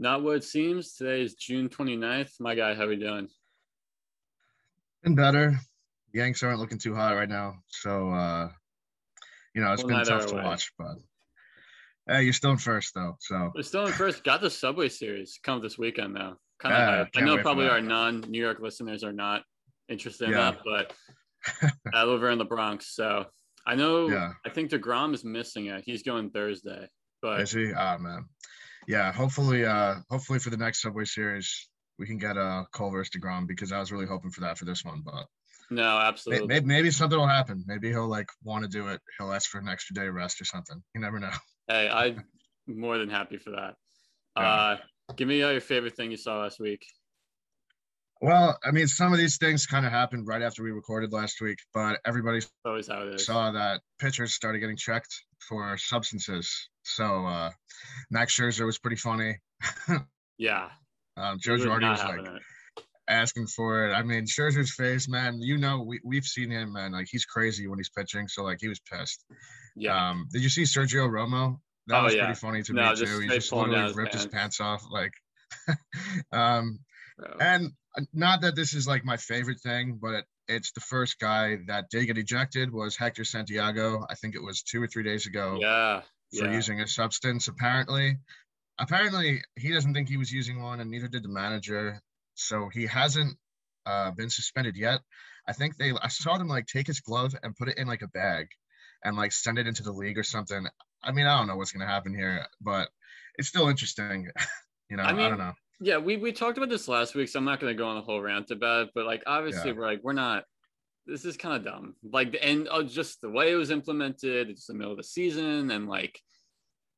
Not what it seems. Today is June 29th. My guy, how are you doing? Been better. Yanks aren't looking too hot right now. So, uh, you know, it's Well, been tough to way. watch, but hey, you're still in first, though. So, We're still in first. Got the Subway Series come this weekend, though. Kind of Yeah. I know probably our non New York listeners are not interested in Yeah. that, but I live over in the Bronx. So I know, Yeah. I think DeGrom is missing it. He's going Thursday. But is he? Ah, man. Yeah, hopefully, uh, hopefully for the next Subway Series, we can get uh, Cole versus DeGrom because I was really hoping for that for this one, but no, absolutely. maybe, maybe something will happen. Maybe he'll like want to do it. He'll ask for an extra day rest or something. You never know. Hey, I'm more than happy for that. Yeah. Uh, give me uh, your favorite thing you saw last week. Well, I mean, some of these things kind of happened right after we recorded last week, but everybody Always how it is. saw that pitchers started getting checked for substances. So uh, Max Scherzer was pretty funny. Yeah. Um, Joe Girardi was like it. asking for it. I mean, Scherzer's face, man. You know, we we've seen him, man. Like he's crazy when he's pitching. So like he was pissed. Yeah. Um, did you see Sergio Romo? That Oh, was yeah. pretty funny to No, me too. He just literally his ripped his pants. pants off. Like, um, and uh, not that this is like my favorite thing, but it, it's the first guy that did get ejected was Hector Santiago. I think it was two or three days ago yeah. for Yeah. using a substance. Apparently, apparently he doesn't think he was using one, and neither did the manager. So he hasn't uh, been suspended yet. I think they. I saw them like take his glove and put it in like a bag, and like send it into the league or something. I mean, I don't know what's gonna happen here, but it's still interesting. you know, I I, don't know. Yeah, we, we talked about this last week, so I'm not going to go on a whole rant about it. But like, obviously, Yeah. we're like, we're not. This is kind of dumb. Like, and uh, just the way it was implemented. It's the middle of the season, and like,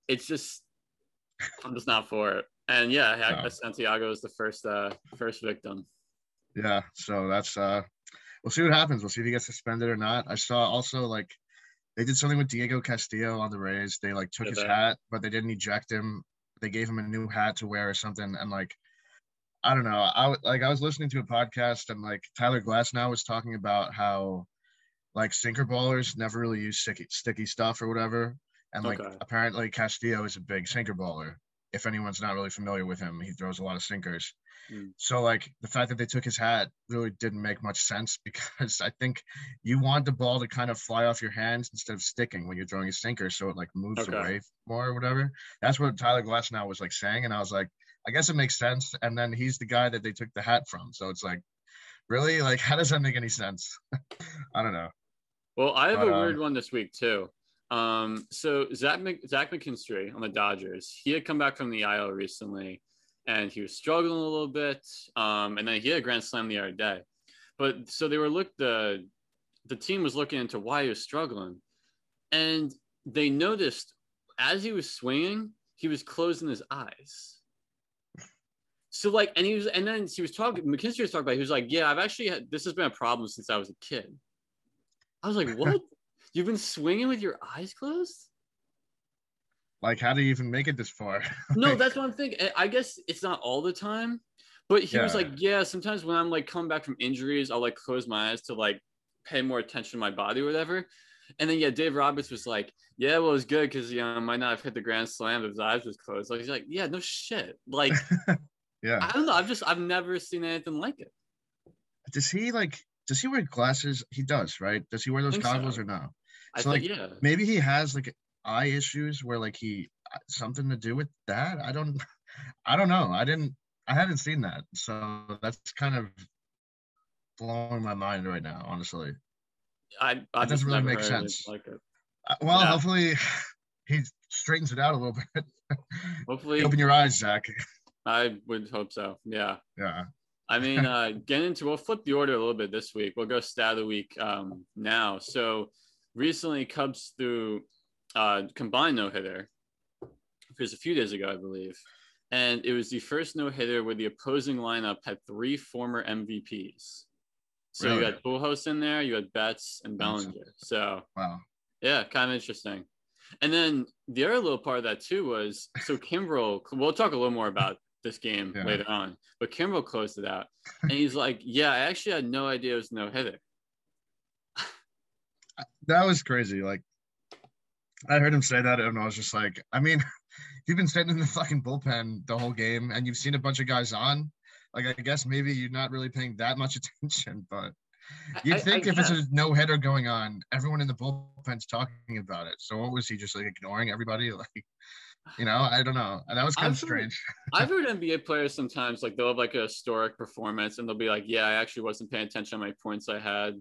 it's just, I'm just not for it. And yeah, No. Santiago is the first uh first victim. Yeah, so that's uh we'll see what happens. We'll see if he gets suspended or not. I saw also like they did something with Diego Castillo on the Rays. They like took his hat, but they didn't eject him. They gave him a new hat to wear or something. And like I don't know. I like I was listening to a podcast and like Tyler Glasnow was talking about how like sinker ballers never really use sticky sticky stuff or whatever. And like Okay. apparently Castillo is a big sinker baller. If anyone's not really familiar with him, he throws a lot of sinkers. Hmm. So like the fact that they took his hat really didn't make much sense because I think you want the ball to kind of fly off your hands instead of sticking when you're throwing a sinker, so it like moves Okay. away more or whatever. That's what Tyler Glasnow was like saying, and I was like, I guess it makes sense. And then he's the guy that they took the hat from, so it's like, really, like, how does that make any sense? I don't know. Well, I have But, a um, weird one this week too. Um, so Zach Mc, Zach McKinstry on the Dodgers, he had come back from the IL recently, and he was struggling a little bit. Um, and then he had a grand slam the other day. But so they were look the the team was looking into why he was struggling, and they noticed as he was swinging, he was closing his eyes. So like, and he was, and then he was talking. McKinstry was talking about. He was like, "Yeah, I've actually had this has been a problem since I was a kid." I was like, "What? You've been swinging with your eyes closed?" Like, how do you even make it this far? No, that's what I'm thinking. I guess it's not all the time, but he was like, "Yeah, sometimes when I'm like coming back from injuries, I'll like close my eyes to like pay more attention to my body or whatever." And then yeah, Dave Roberts was like, "Yeah, well, it's good because you know I might not have hit the grand slam if his eyes was closed." Like he's like, "Yeah, no shit." Like yeah. I don't know. I've just I've never seen anything like it. Does he like? Does he wear glasses? He does, right? Does he wear those goggles so. or no? I So, think like, yeah. maybe he has like eye issues where like he uh, something to do with that i don't i don't know i didn't i haven't seen that so that's kind of blowing my mind right now honestly I, I That doesn't really make sense. Like it. Uh, well Yeah. hopefully he straightens it out a little bit Hopefully, open your eyes zach I would hope so. Yeah. yeah I mean, uh, get into we'll flip the order a little bit this week. We'll go stat of the week um, now. So recently, Cubs threw uh, combined no hitter. It was a few days ago, I believe, and it was the first no hitter where the opposing lineup had three former MVPs. So you Really? had Pujols in there, you had Betts and Bellinger. So wow yeah, kind of interesting. And then the other little part of that too was so Kimbrel. We'll talk a little more about this game Yeah. later on, but Kimbrel closed it out, and he's like, "Yeah, I actually had no idea it was no hitter." that was crazy like i heard him say that and i was just like i mean you've been sitting in the fucking bullpen the whole game and you've seen a bunch of guys on, like I guess maybe you're not really paying that much attention, but you'd I- think I if it's a no hitter going on, everyone in the bullpen's talking about it. So what was he just like ignoring everybody? Like, you know, I don't know. That was kind I've of heard- strange. I've heard NBA players sometimes like they'll have like a historic performance and they'll be like, "Yeah, I actually wasn't paying attention to my points I had."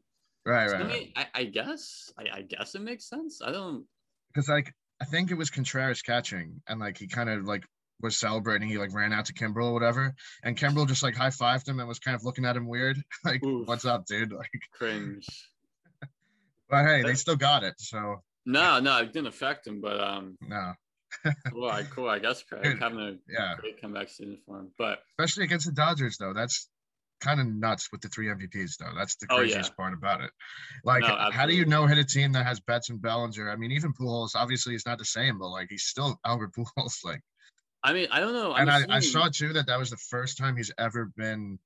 Right, So, right, I right. mean, I, I guess, I, I guess it makes sense. I don't. Because like I think it was Contreras catching, and like he kind of like was celebrating. He like ran out to Kimbrel or whatever, and Kimbrel just like high fived him and was kind of looking at him weird, like, Oof. "What's up, dude?" Like, Cringe. but hey, they still got it. So No, no, it didn't affect him, but um, no, cool, I, cool. I guess Craig having a yeah, great comeback season for him. But especially against the Dodgers though. That's kind of nuts with the three MVPs though. That's the Oh, yeah. craziest part about it. Like, No, how do you know hit a team that has Betts and Bellinger? I mean, even Pujols, obviously, he's not the same, but like he's still Albert Pujols. Like, I mean, I don't know. I'm and I, I saw too that that was the first time he's ever been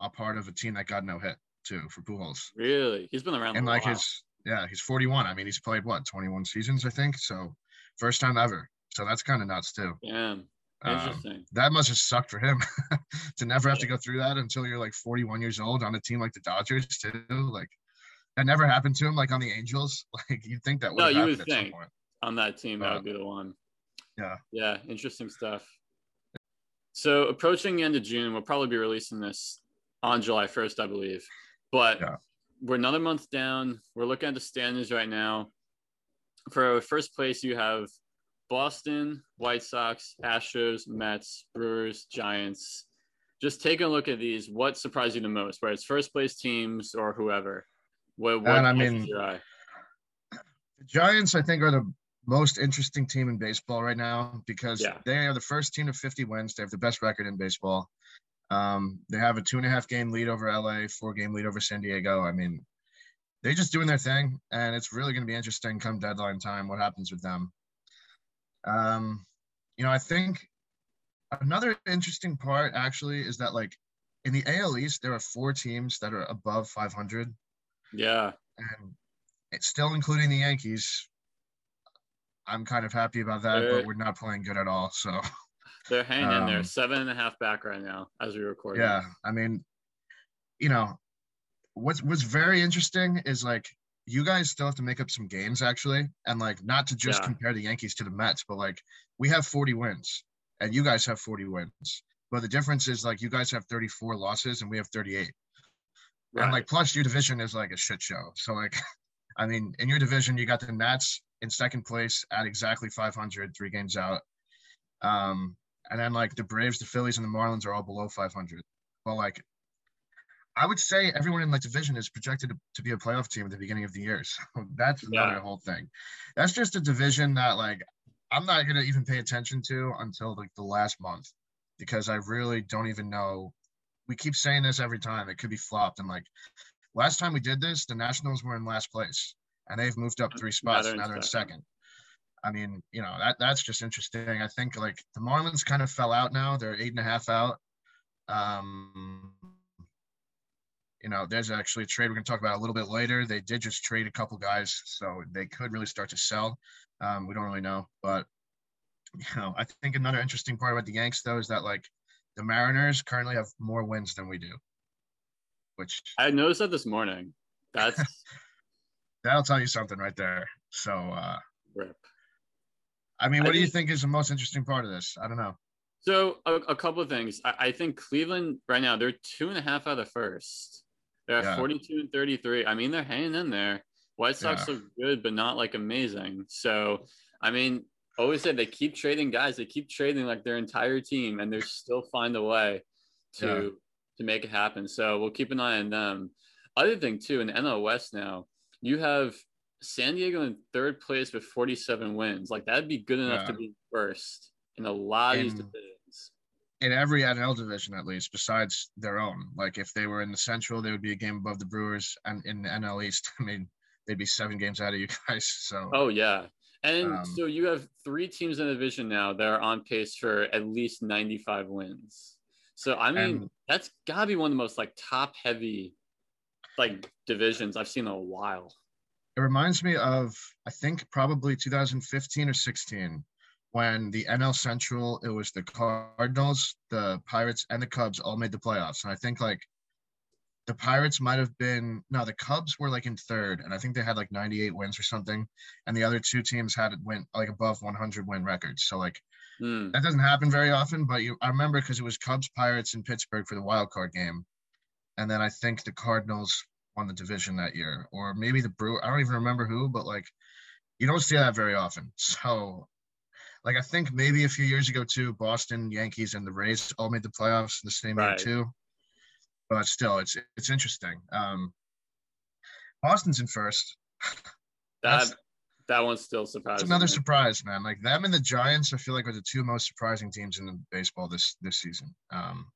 a part of a team that got no hit too for Pujols. really he's been around And like while. his yeah, he's 41. I mean, he's played what 21 seasons, I think. So first time ever. So that's kind of nuts too. Damn, Um, interesting. that must have sucked for him to never have to go through that until you're like 41 years old on a team like the Dodgers too. Like that never happened to him. Like on the Angels, like you'd think that would No, you would think. on that team, that Uh, would be the one. yeah. Yeah, interesting stuff. So approaching the end of June, we'll probably be releasing this on July 1st, I believe. But Yeah. we're another month down. We're looking at the standings right now. For first place, you have Boston, White Sox, Astros, Mets, Brewers, Giants. Just take a look at these. What surprised you the most? Where it's first place teams or whoever? What, what And I mean? The Giants, I think, are the most interesting team in baseball right now because Yeah. they are the first team of 50 wins. They have the best record in baseball. Um, they have a two and a half game lead over LA, four game lead over San Diego. I mean, they're just doing their thing, and it's really going to be interesting come deadline time what happens with them. Um, you know, I think another interesting part actually is that like in the AL East, there are four teams that are above 500 Yeah. and it's still including the Yankees. I'm kind of happy about that, They're- but we're not playing good at all. So They're hanging in there. Um, Seven and a half back right now as we record. yeah, I mean, you know, what's what's very interesting is like you guys still have to make up some games actually, and like not to just Yeah. compare the Yankees to the Mets, but like we have 40 wins and you guys have 40 wins, but the difference is like you guys have 34 losses and we have 38. Right. And like plus your division is like a shit show. So like I mean, in your division you got the Nats in second place at exactly 500, three games out. Um and then like the Braves, the Phillies and the Marlins are all below 500. Well like I would say everyone in like division is projected to, to be a playoff team at the beginning of the year. So that's another Yeah. whole thing. That's just a division that like I'm not gonna even pay attention to until like the last month because I really don't even know. We keep saying this every time. It could be flopped. And like last time we did this, the Nationals were in last place and they've moved up three spots. they're Now they're in second. second. I mean, you know, that that's just interesting. I think like the Marlins kind of fell out now. They're eight and a half out. Um, you know, there's actually a trade we're going to talk about a little bit later. They did just trade a couple guys, so they could really start to sell. Um, we don't really know, but you know, I think another interesting part about the Yanks though is that like the Mariners currently have more wins than we do, which I noticed that this morning. That's that'll tell you something right there. So, uh, rip. I mean, I what do you think- think is the most interesting part of this? I don't know. So a, a couple of things. I, I think Cleveland right now they're two and a half out of first. They're at Yeah. 42 and 33. I mean, they're hanging in there. White Sox Yeah. look good, but not like amazing. So, I mean, always said they keep trading guys. They keep trading like their entire team, and they still find a way to Yeah. to make it happen. So we'll keep an eye on them. Other thing too, in the NL West now, you have San Diego in third place with 47 wins. Like that'd be good enough to be first in a lot of these divisions. In every NL division at least, besides their own. Like if they were in the Central, they would be a game above the Brewers, and in the NL East, I mean, they'd be seven games out of you guys. So Oh yeah. And Um, so you have three teams in the division now that are on pace for at least 95 wins. So I mean, And- that's gotta be one of the most like top heavy like divisions I've seen in a while. it reminds me of I think probably 2015 or 16 when the NL Central, it was the Cardinals, the Pirates, and the Cubs all made the playoffs. And I think like the Pirates might have been no, the Cubs were like in third, and I think they had like 98 wins or something, and the other two teams had it went like above 100 win records. So like Mm. that doesn't happen very often, but you I remember because it was Cubs Pirates and Pittsburgh for the wild card game, and then I think the Cardinals won the division that year, or maybe the Brew. I don't even remember who, but like you don't see that very often. So like I think maybe a few years ago too, Boston Yankees and the Rays all made the playoffs in the same Right. year too. But still, it's it's interesting. Um, Boston's in first. That that one still surprises It's another me. surprise, man. Like them and the Giants, I feel like are the two most surprising teams in the baseball this this season. Um,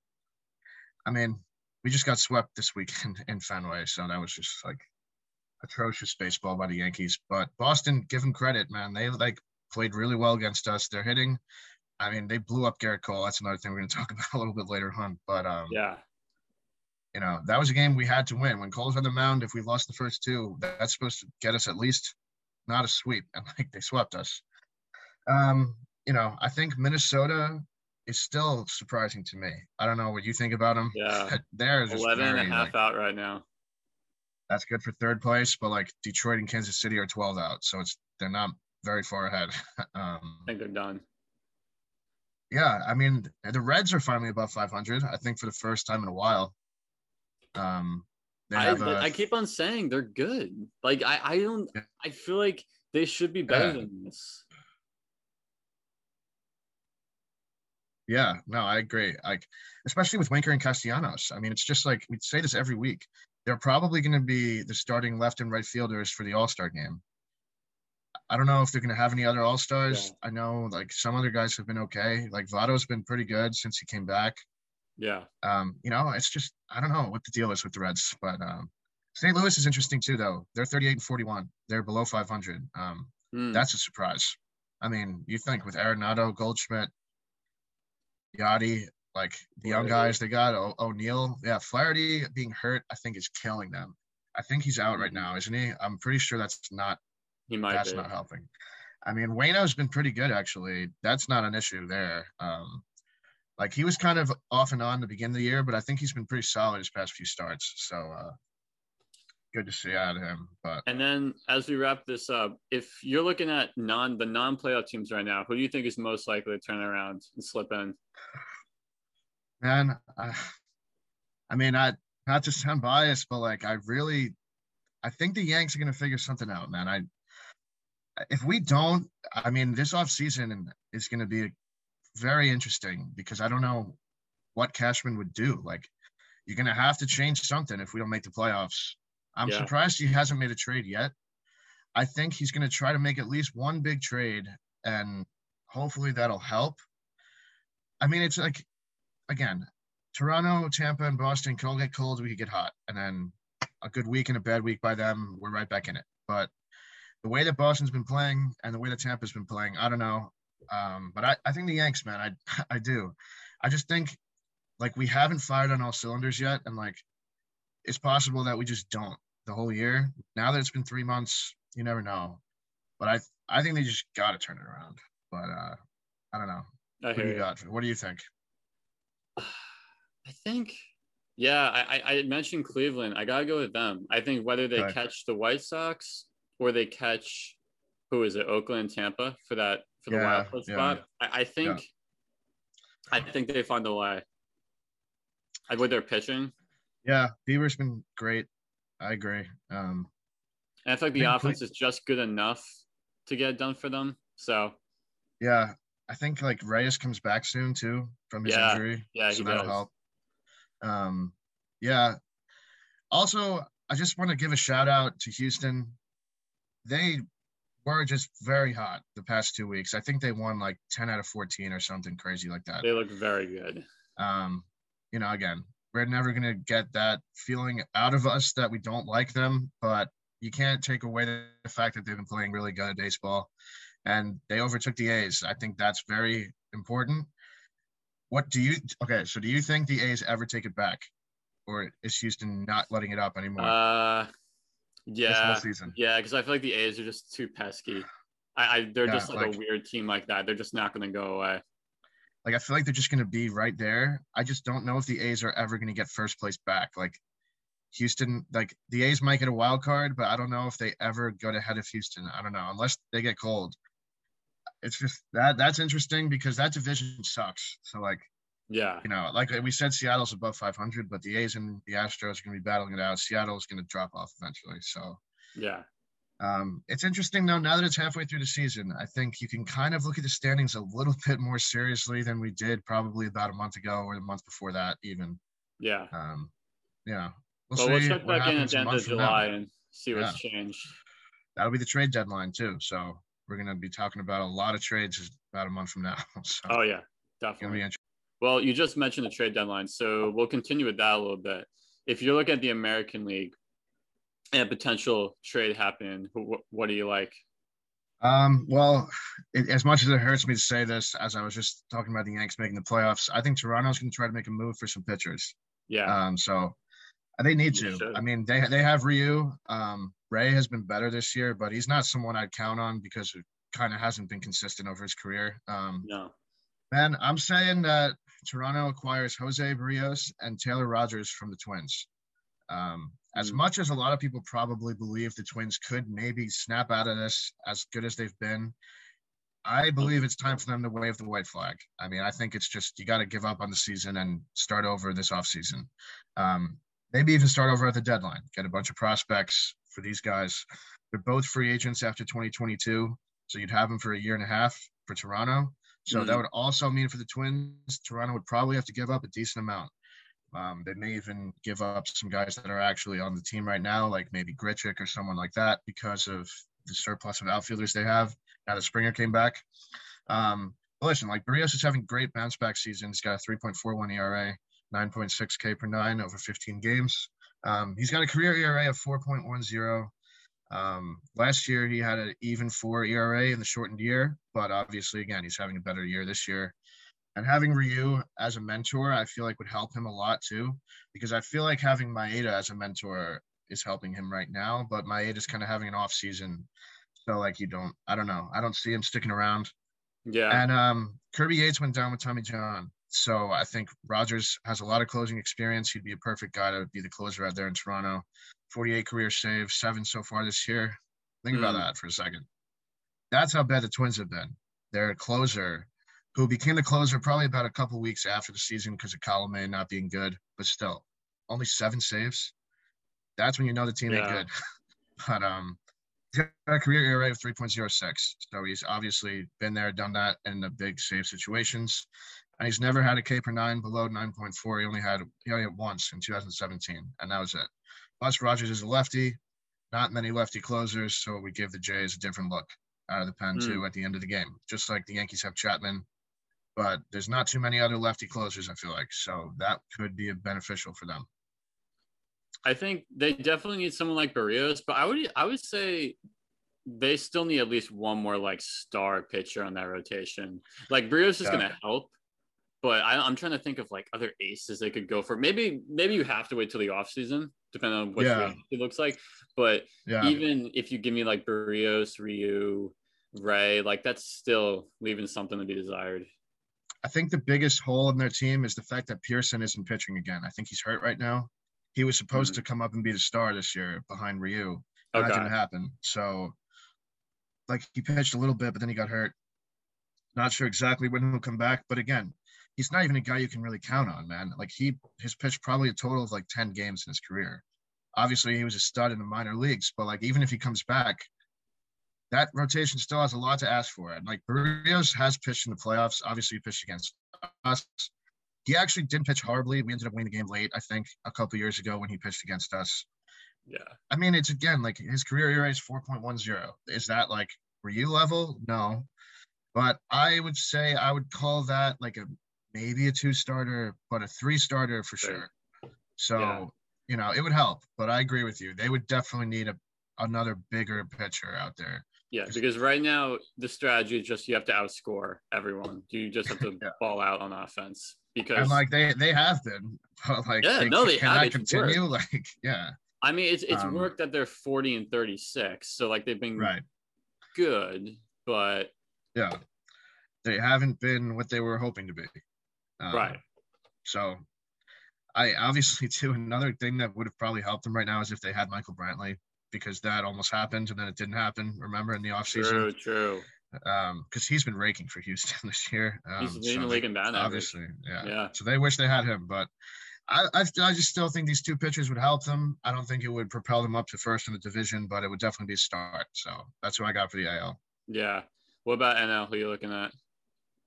I mean, we just got swept this weekend in, in Fenway, so that was just like atrocious baseball by the Yankees. But Boston, give them credit, man. They like played really well against us. They're hitting. I mean, they blew up Gerrit Cole. That's another thing we're going to talk about a little bit later on. But um, Yeah. you know, that was a game we had to win. When Cole's on the mound, if we lost the first two, that's supposed to get us at least not a sweep. And like they swept us. Um, you know, I think Minnesota is still surprising to me. I don't know what you think about them. Yeah. They're just 11 and a half like, out right now. that's good for third place, but like Detroit and Kansas City are 12 out, so it's they're not very far ahead. um, I think they're done. yeah, I mean the Reds are finally above 500. I think for the first time in a while. Um, they I, a, I keep on saying they're good. Like I, I don't Yeah. I feel like they should be better Yeah. than this. Yeah, no, I agree. Like, especially with Winker and Castellanos. I mean, it's just like we say this every week. They're probably going to be the starting left and right fielders for the All Star game. I don't know if they're going to have any other All Stars. I know like some other guys have been okay. Like Votto's been pretty good since he came back. Yeah. Um, you know, it's just I don't know what the deal is with the Reds, but um, St. Louis is interesting too, though. They're 38 and 41. They're below 500. Um, Mm. that's a surprise. I mean, you think with Arenado, Goldschmidt, Yadi, like the young guys they got, o- O'Neill, yeah, Flaherty being hurt, I think is killing them. I think he's out right Mhm. now, isn't he? I'm pretty sure that's not he might that's be. not helping. I mean, Waino's been pretty good actually. That's not an issue there. Um, like he was kind of off and on the beginning of the year, but I think he's been pretty solid his past few starts. So uh, good to see out of him. But And then as we wrap this up, if you're looking at non the non playoff teams right now, who do you think is most likely to turn around and slip in? man, I, I mean, I not to sound biased, but like I really, I think the Yanks are gonna figure something out, man. I if we don't, I mean, this off season is gonna be very interesting because I don't know what Cashman would do. Like, you're gonna have to change something if we don't make the playoffs. I'm Yeah. surprised he hasn't made a trade yet. I think he's gonna try to make at least one big trade, and hopefully that'll help. I mean, it's like again, Toronto, Tampa, and Boston can all get cold. We could get hot, and then a good week and a bad week by them, we're right back in it. But the way that Boston's been playing and the way that Tampa's been playing, I don't know. Um, but I, I think the Yanks, man, I I do. I just think like we haven't fired on all cylinders yet, and like it's possible that we just don't the whole year. Now that it's been three months, you never know. But I I think they just got to turn it around. But uh, I don't know. I What do you you. got? What do you think? I think, yeah, I, I mentioned Cleveland. I gotta go with them. I think whether they Okay. catch the White Sox or they catch who is it, Oakland, Tampa for that for the Yeah, wild card yeah, spot. I, I think, I think they find a way. I with their pitching, Yeah, Bieber's been great. I agree. Um, and I feel like the Cle- offense is just good enough to get it done for them. So yeah, I think like Reyes comes back soon too from his injury. yeah, so he that'll does. help. Um, yeah. Also, I just want to give a shout out to Houston. They were just very hot the past two weeks. I think they won like 10 out of 14 or something crazy like that. they look very good. Um, you know, again, we're never gonna get that feeling out of us that we don't like them, but you can't take away the, fact that they've been playing really good at baseball, and they overtook the A's. I think that's very important. What do you? Okay, so do you think the A's ever take it back, or is Houston not letting it up anymore Uh, yeah, yeah, because I feel like the A's are just too pesky. I, I they're Yeah, just like, like- a weird team like that. They're just not going to go away. Like I feel like they're just going to be right there. I just don't know if the A's are ever going to get first place back. Like Houston, like the A's might get a wild card, but I don't know if they ever go ahead of Houston. I don't know unless they get cold. It's just that that's interesting because that division sucks. So like Yeah, you know, like we said, Seattle's above 500, but the A's and the Astros are going to be battling it out. Seattle's going to drop off eventually. So yeah, um, it's interesting though. Now that it's halfway through the season, I think you can kind of look at the standings a little bit more seriously than we did probably about a month ago or the month before that, even. yeah. Um, yeah, we'll Well, we'll see check back in at the end of. July and see what's changed. That'll be the trade deadline too. So we're going to be talking about a lot of trades about a month from now. So Oh yeah, it's going to definitely. Well, you just mentioned the trade deadline, so we'll continue with that a little bit. If you're looking at the American League and a potential trade happening, wh- what do you like? Um, well, it, as much as it hurts me to say this, as I was just talking about the Yanks making the playoffs, I think Toronto's going to try to make a move for some pitchers. Yeah, Um, so uh, they need to. I mean, they they have Ryu. Um, Ray has been better this year, but he's not someone I'd count on because it kind of hasn't been consistent over his career. Um, no, man, I'm saying that Toronto acquires Jose Berrios and Taylor Rogers from the Twins. Um, as Mm. much as a lot of people probably believe the Twins could maybe snap out of this as good as they've been, I believe it's time for them to wave the white flag. I mean, I think it's just you got to give up on the season and start over this offseason. Um, maybe even start over at the deadline, get a bunch of prospects for these guys. They're both free agents after 2022, so you'd have them for a year and a half for Toronto. So that Mhm. would also mean for the Twins, Toronto would probably have to give up a decent amount. Um, they may even give up some guys that are actually on the team right now, like maybe Grichuk or someone like that, because of the surplus of outfielders they have now that Springer came back. Um, but listen, like Berrios is having great bounce back season. He's got a 3.41 ERA, 9.6 K per nine over 15 games. Um, he's got a career ERA of 4.10. Um, last year he had an even four ERA in the shortened year, but obviously again he's having a better year this year. And having Ryu as a mentor, I feel like would help him a lot too, because I feel like having Maeda as a mentor is helping him right now, but Maeda's kind of having an off season. So like you don't, I don't know, I don't see him sticking around. yeah, And um, Kirby Yates went down with Tommy John. So I think Rogers has a lot of closing experience. He'd be a perfect guy to be the closer out there in Toronto. 48 career saves, seven so far this year. Think about Mm. that for a second. That's how bad the Twins have been. Their closer, who became the closer probably about a couple weeks after the season because of Colomé not being good, but still, only seven saves. That's when you know the team ain't good. but um, got a career ERA of 3.06. So he's obviously been there, done that in the big save situations. And he's never had a K per nine below 9.4. He only had he only had once in 2017, and that was it. Plus, Rogers is a lefty, not many lefty closers, so we give the Jays a different look out of the pen too hmm. at the end of the game. Just like the Yankees have Chapman, but there's not too many other lefty closers. I feel like so that could be beneficial for them. I think they definitely need someone like Berrios, but I would I would say they still need at least one more like star pitcher on that rotation. Like Berrios is Yeah. going to help, but I, I'm trying to think of like other aces they could go for. Maybe maybe you have to wait till the offseason, depending on what Yeah. it looks like. But Yeah, even if you give me like Berrios, Ryu, Ray, like that's still leaving something to be desired. I think the biggest hole in their team is the fact that Pearson isn't pitching again. I think he's hurt right now. He was supposed mm-hmm. to come up and be the star this year behind Ryu. That Okay. didn't happen. So, like, he pitched a little bit, but then he got hurt. Not sure exactly when he'll come back, but again, he's not even a guy you can really count on, man. Like, he has pitched probably a total of like 10 games in his career. Obviously, he was a stud in the minor leagues, but like, even if he comes back, that rotation still has a lot to ask for. And like, Berrios has pitched in the playoffs. Obviously, he pitched against us. He actually didn't pitch horribly. We ended up winning the game late, I think, a couple years ago when he pitched against us. Yeah. I mean, it's again like his career ERA is 4.10. Is that like Ryu level? No. But I would say I would call that like a maybe a two starter, but a three starter for Sure. sure. So, Yeah. you know, it would help. But I agree with you. They would definitely need a another bigger pitcher out there. Yeah, because right now the strategy is just you have to outscore everyone. You just have to Yeah. ball out on offense because And like they they have been, but like Yeah, no, they can have. continue? Like, yeah, I mean it's it's um, worked that they're 40 and 36. So like they've been right. good. but yeah, they haven't been what they were hoping to be. Um, right. So, I obviously too another thing that would have probably helped them right now is if they had Michael Brantley because that almost happened and then it didn't happen. Remember in the offseason? True, true. Um, because he's been raking for Houston this year. Um, he's leading so the league in batting Obviously, yeah. Yeah. So they wish they had him, but I, I, I just still think these two pitchers would help them. I don't think it would propel them up to first in the division, but it would definitely be a start. So that's what I got for the AL. Yeah. What about NL? Who are you looking at?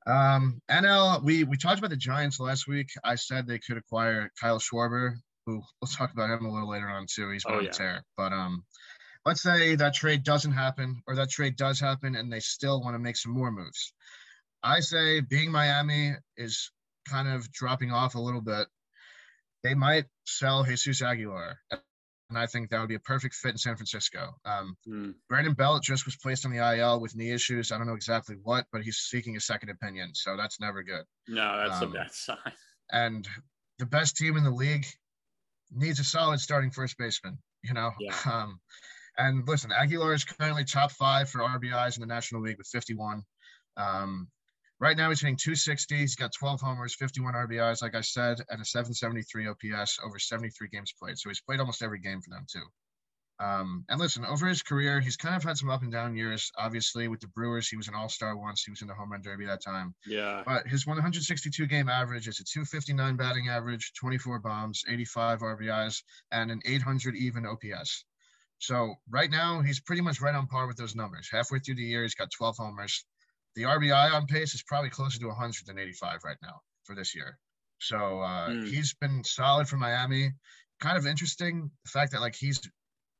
Um, NL, we we talked about the Giants last week. I said they could acquire Kyle Schwarber, who we'll talk about him a little later on too. He's been oh, on yeah. tear. But um, let's say that trade doesn't happen, or that trade does happen, and they still want to make some more moves. I say being Miami is kind of dropping off a little bit they might sell Jesus Aguilar. And I think that would be a perfect fit in San Francisco. Um, mm. Brandon Belt just was placed on the IL with knee issues. I don't know exactly what, but he's seeking a second opinion. So that's never good. No, that's um, a bad sign. And the best team in the league needs a solid starting first baseman, you know? Yeah. Um, and listen, Aguilar is currently top five for RBIs in the National League with 51. Um, Right now, he's hitting 260. He's got 12 homers, 51 RBIs, like I said, and a 773 OPS over 73 games played. So he's played almost every game for them, too. Um, and listen, over his career, he's kind of had some up and down years. Obviously, with the Brewers, he was an all star once. He was in the home run derby that time. Yeah. But his 162 game average is a 259 batting average, 24 bombs, 85 RBIs, and an 800 even OPS. So right now, he's pretty much right on par with those numbers. Halfway through the year, he's got 12 homers, the RBI on pace is probably closer to 185 right now for this year. So uh, mm. he's been solid for Miami. Kind of interesting the fact that like he's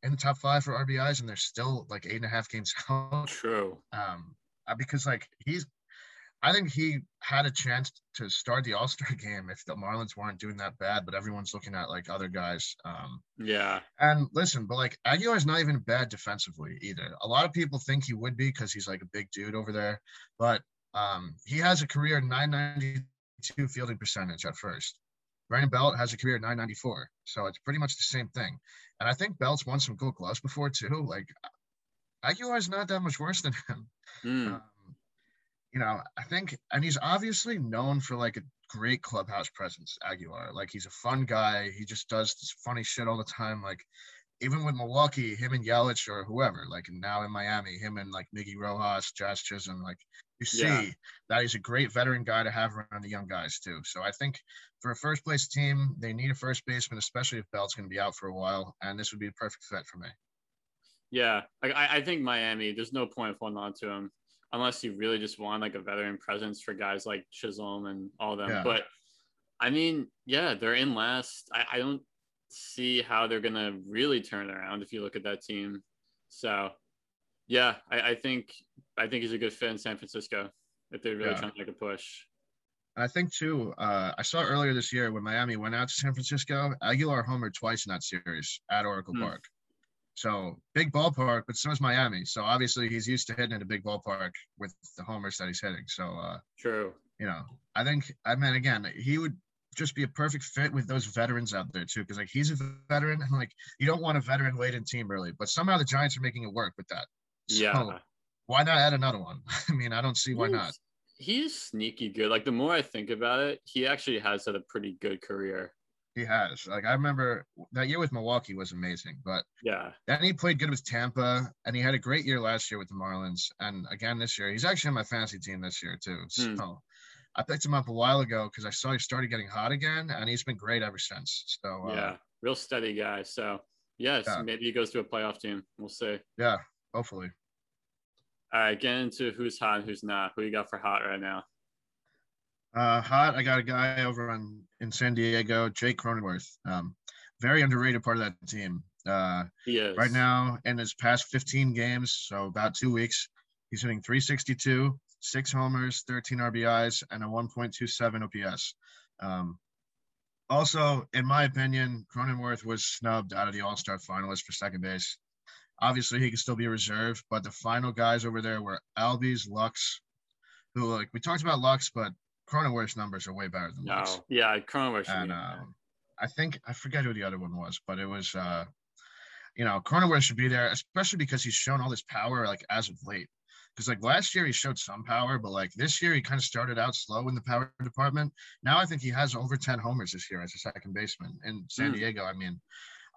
in the top five for RBIs and they're still like eight and a half games out. True. Um, uh, because like he's I think he had a chance to start the All Star game if the Marlins weren't doing that bad, but everyone's looking at like other guys. Um, yeah. And listen, but like Aguilar's not even bad defensively either. A lot of people think he would be because he's like a big dude over there, but um, he has a career 992 fielding percentage at first. Brandon Belt has a career 994, so it's pretty much the same thing. And I think Belt's won some Gold Gloves before too. Like Aguilar's not that much worse than him. Mm. Um, you know, I think, and he's obviously known for like a great clubhouse presence, Aguilar. Like he's a fun guy. He just does this funny shit all the time. Like even with Milwaukee, him and Yelich or whoever, like now in Miami, him and like Miggy Rojas, Josh Chisholm, like you see yeah. that he's a great veteran guy to have around the young guys too. So I think for a first place team, they need a first baseman, especially if Belt's going to be out for a while, and this would be a perfect fit for me. Yeah, I, I think Miami. There's no point of holding on to him unless you really just want like a veteran presence for guys like Chisholm and all them. Yeah. But I mean, yeah, they're in last. I, I don't see how they're gonna really turn around if you look at that team. So yeah, I, I think I think he's a good fit in San Francisco if they're really yeah. trying to make a push. I think too. Uh, I saw earlier this year when Miami went out to San Francisco, Aguilar homered twice in that series at Oracle hmm. Park. So big ballpark, but so is Miami. So obviously he's used to hitting in a big ballpark with the homers that he's hitting. So uh, true. You know, I think I mean again, he would just be a perfect fit with those veterans out there too, because like he's a veteran and like you don't want a veteran laden team really, but somehow the Giants are making it work with that. So yeah. Why not add another one? I mean, I don't see why he's, not. He's sneaky good. Like the more I think about it, he actually has had a pretty good career. He has. Like I remember that year with Milwaukee was amazing, but yeah. Then he played good with Tampa, and he had a great year last year with the Marlins, and again this year he's actually on my fantasy team this year too. Hmm. So hmm. I picked him up a while ago because I saw he started getting hot again, and he's been great ever since. So uh, yeah, real steady guy. So yes, yeah. maybe he goes to a playoff team. We'll see. Yeah, hopefully. All right, get into who's hot and who's not. Who you got for hot right now? Uh, hot. I got a guy over on in San Diego, Jake Cronenworth. Um, very underrated part of that team. Uh. Right now, in his past 15 games, so about two weeks, he's hitting 362, six homers, 13 RBIs, and a 1.27 OPS. Um, also, in my opinion, Cronenworth was snubbed out of the All Star finalists for second base. Obviously, he could still be a reserve, but the final guys over there were Albies, Lux, who like we talked about Lux, but Cronenworth's numbers are way better than no. Yeah, Cronenworth. And um, I think I forget who the other one was, but it was uh, you know, Cronenworth should be there, especially because he's shown all this power like as of late. Because like last year he showed some power, but like this year he kind of started out slow in the power department. Now I think he has over 10 homers this year as a second baseman in San Mm. Diego. I mean,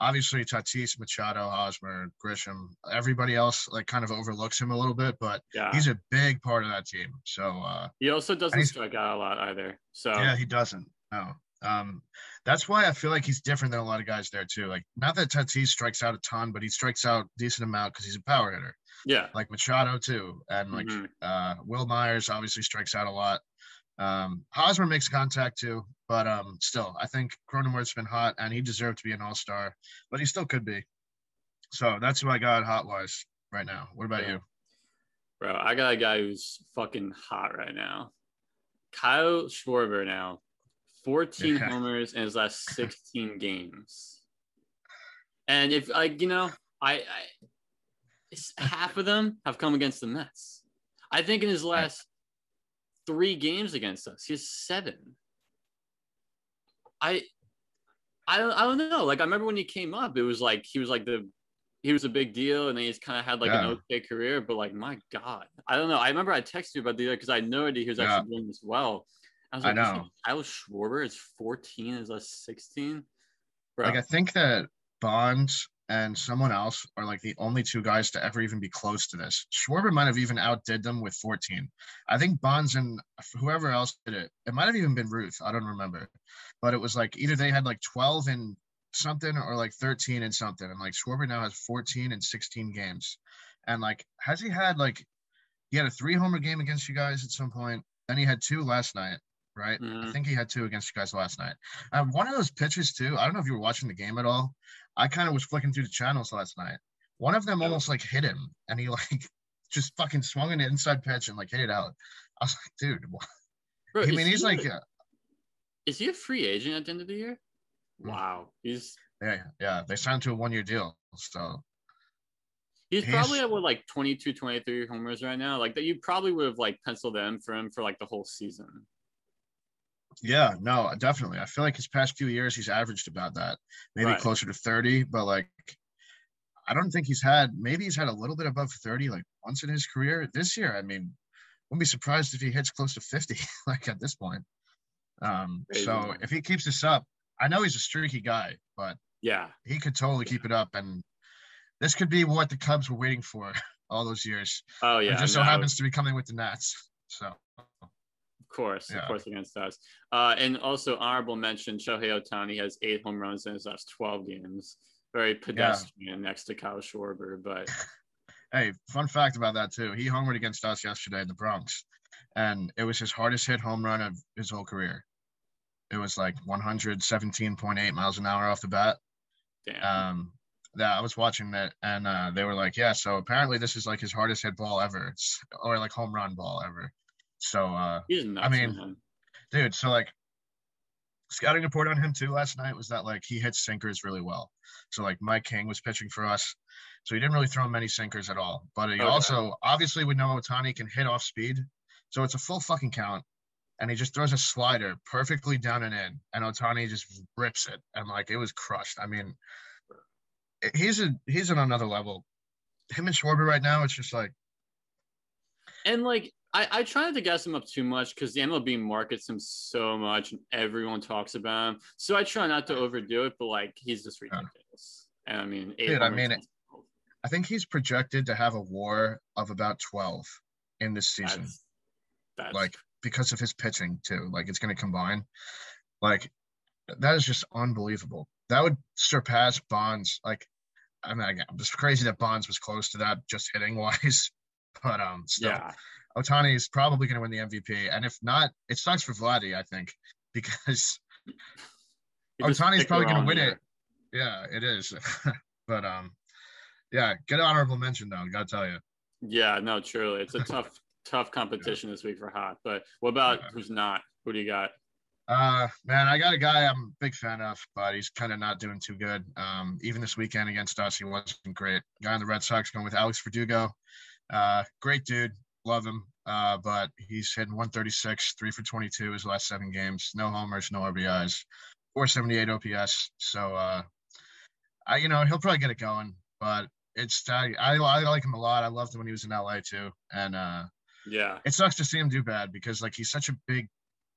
obviously Tatis, Machado, Hosmer, Grisham, everybody else like kind of overlooks him a little bit, but Yeah. he's a big part of that team. So uh he also doesn't strike out a lot either. So yeah, he doesn't. No. Um, that's why I feel like he's different than a lot of guys there too. Like, not that Tatis strikes out a ton, but he strikes out decent amount because he's a power hitter, yeah. like Machado too, and like Mhm. uh, Wil Myers obviously strikes out a lot. Um, Hosmer makes contact too, but um, still, I think Cronenworth's been hot and he deserved to be an All Star, but he still could be. So that's who I got hot wise right now. What about Yeah. you? Bro, I got a guy who's fucking hot right now. Kyle Schwarber now. 14 Yeah. homers in his last 16 games. And if like, you know, I, I it's, half of them have come against the Mets. I think in his last three games against us, he has seven. I I don't I don't know. Like I remember when he came up, it was like he was like the he was a big deal and then he's kind of had like an okay career, but like my God. I don't know. I remember I texted you about the other because I know that he was Yeah. actually doing this well. I was like, "You know. Kyle Schwarber is 14 is less 16. Bro, Like I think that Bonds and someone else are like the only two guys to ever even be close to this. Schwarber might have even outdid them with 14. I think Bonds and whoever else did it. It might have even been Ruth. I don't remember, but it was like either they had like 12 and something or like 13 and something. And like Schwarber now has 14 and 16 games. And like, has he had like he had a three homer game against you guys at some point? Then he had two last night, right? I Mhm. think he had two against you guys last night. Uh, one of those pitches too. I don't know if you were watching the game at all. I kind of was flicking through the channels last night. One of them almost like hit him, and he like just fucking swung an inside pitch and like hit it out. I was like, dude, what? bro, I mean, he's he like, a- uh, is he a free agent at the end of the year? Mm. Wow. He's yeah, yeah. They signed to a one year deal, so He's He's- probably at what like 22, 23 homers right now. Like that you probably would have like penciled in for him for like the whole season. Yeah, no, definitely. I feel like his past few years he's averaged about that, maybe Right. closer to thirty, but like. I don't think he's had maybe he's had a little bit above 30 like once in his career. This year, I mean, wouldn't be surprised if he hits close to 50 like at this point. Um so if he keeps this up, I know he's a streaky guy, but Yeah. he could totally keep it up and this could be what the Cubs were waiting for all those years. Oh It yeah. just so no, happens to be coming with the Nats. So course, Yeah. of course against us. Uh, and also honorable mention: Shohei Ohtani has eight home runs in his last 12 games. Very pedestrian next to Kyle Schwarber, but hey, fun fact about that too. He homered against us yesterday in the Bronx, and it was his hardest hit home run of his whole career. It was like 117.8 miles an hour off the bat. damn. Um, that I was watching that, and uh, they were like, "Yeah, so apparently this is like his hardest hit ball ever, it's, or like home run ball ever." So, uh, nuts, mean, man. dude, so like scouting report on him too last night was that like he hits sinkers really well. So like Mike King was pitching for us, so he didn't really throw many sinkers at all. But he Okay. also obviously we know Ohtani can hit off speed, so it's a full fucking count. And he just throws a slider perfectly down and in, and Ohtani just rips it, and like it was crushed. I mean, he's a he's on another level. Him and Schwarber right now, it's just like And like I, I try not to gas him up too much because the MLB markets him so much and everyone talks about him. So I try not to overdo it, but like he's just ridiculous. And I mean, Dude, I mean, in- I think he's projected to have a WAR of about twelve in this season. that's, that's like because of his pitching too. Like it's going to combine. Like that is just unbelievable. That would surpass Bonds. Like I mean, again, it's crazy that Bonds was close to that just hitting wise, but um, still, yeah. Ohtani is probably going to win the MVP, and if not, it sucks for Vladdy. I think because He just Ohtani's picked the probably going to win year. it. Yeah, it is. but um, yeah, good honorable mention though. Gotta tell you. Yeah, no, truly. It's a tough, tough competition this week for hot. But what about Yeah. who's not? Who do you got? Uh, man, I got a guy I'm a big fan of, but he's kind of not doing too good. Um, even this weekend against us, he wasn't great. Guy on the Red Sox going with Alex Verdugo. Uh, great dude, love him. Uh, but he's hitting 136, three for 22 his last seven games. No homers, no RBIs, 478 OPS. So, uh, I, you know, he'll probably get it going, but it's I, I I like him a lot. I loved him when he was in LA too, and uh, Yeah. it sucks to see him do bad because like he's such a big,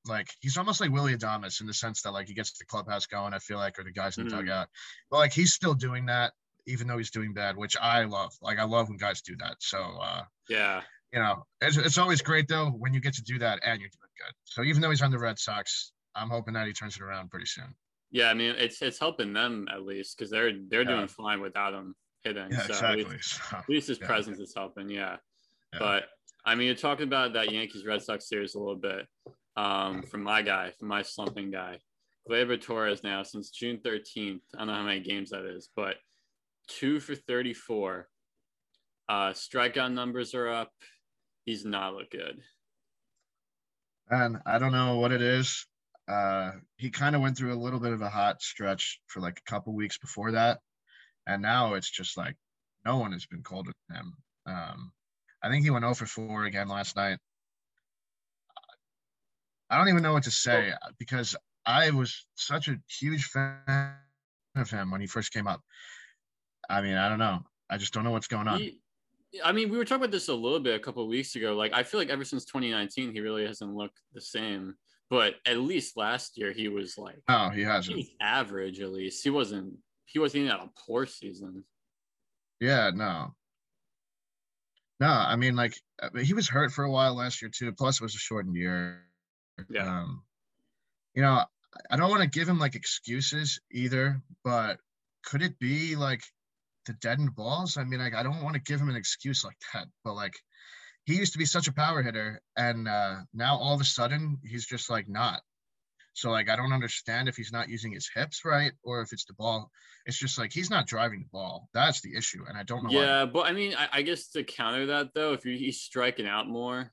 like he's almost like Willy Adames in the sense that like he gets the clubhouse going. I feel like, or the guys in the Mhm. dugout, but like he's still doing that even though he's doing bad, which I love. Like I love when guys do that. So uh, Yeah. You know, it's, it's always great though when you get to do that and you're doing good. So even though he's on the Red Sox, I'm hoping that he turns it around pretty soon. Yeah. I mean, it's it's helping them at least because they're they're Yeah. doing fine without him hitting. Yeah, so at least, So, at least his Yeah. presence is helping. Yeah. Yeah. But I mean, you're talking about that Yankees Red Sox series a little bit. Um, from my guy, from my slumping guy, Gleyber Torres now since June 13th. I don't know how many games that is, but two for 34. Uh, strikeout numbers are up. He's not look good. and I don't know what it is. Uh, he kind of went through a little bit of a hot stretch for like a couple weeks before that, and now it's just like no one has been colder than him. Um, I think he went 0 for 4 again last night. I don't even know what to say because I was such a huge fan of him when he first came up. I mean, I don't know. I just don't know what's going on. He, I mean, we were talking about this a little bit a couple of weeks ago. Like, I feel like ever since 2019, he really hasn't looked the same. But at least last year, he was like No, he hasn't. was average. At least he wasn't. He wasn't even at a poor season. Yeah, no. No, I mean, like he was hurt for a while last year too. Plus, it was a shortened year. Yeah. Um, you know, I don't want to give him like excuses either, but could it be like the deadened balls? I mean, like I don't want to give him an excuse like that, but like he used to be such a power hitter, and uh, now all of a sudden he's just like not. So like I don't understand if he's not using his hips right or if it's the ball. It's just like he's not driving the ball. That's the issue, and I don't know. why. Yeah, but I mean, I, I guess to counter that though, if you, he's striking out more,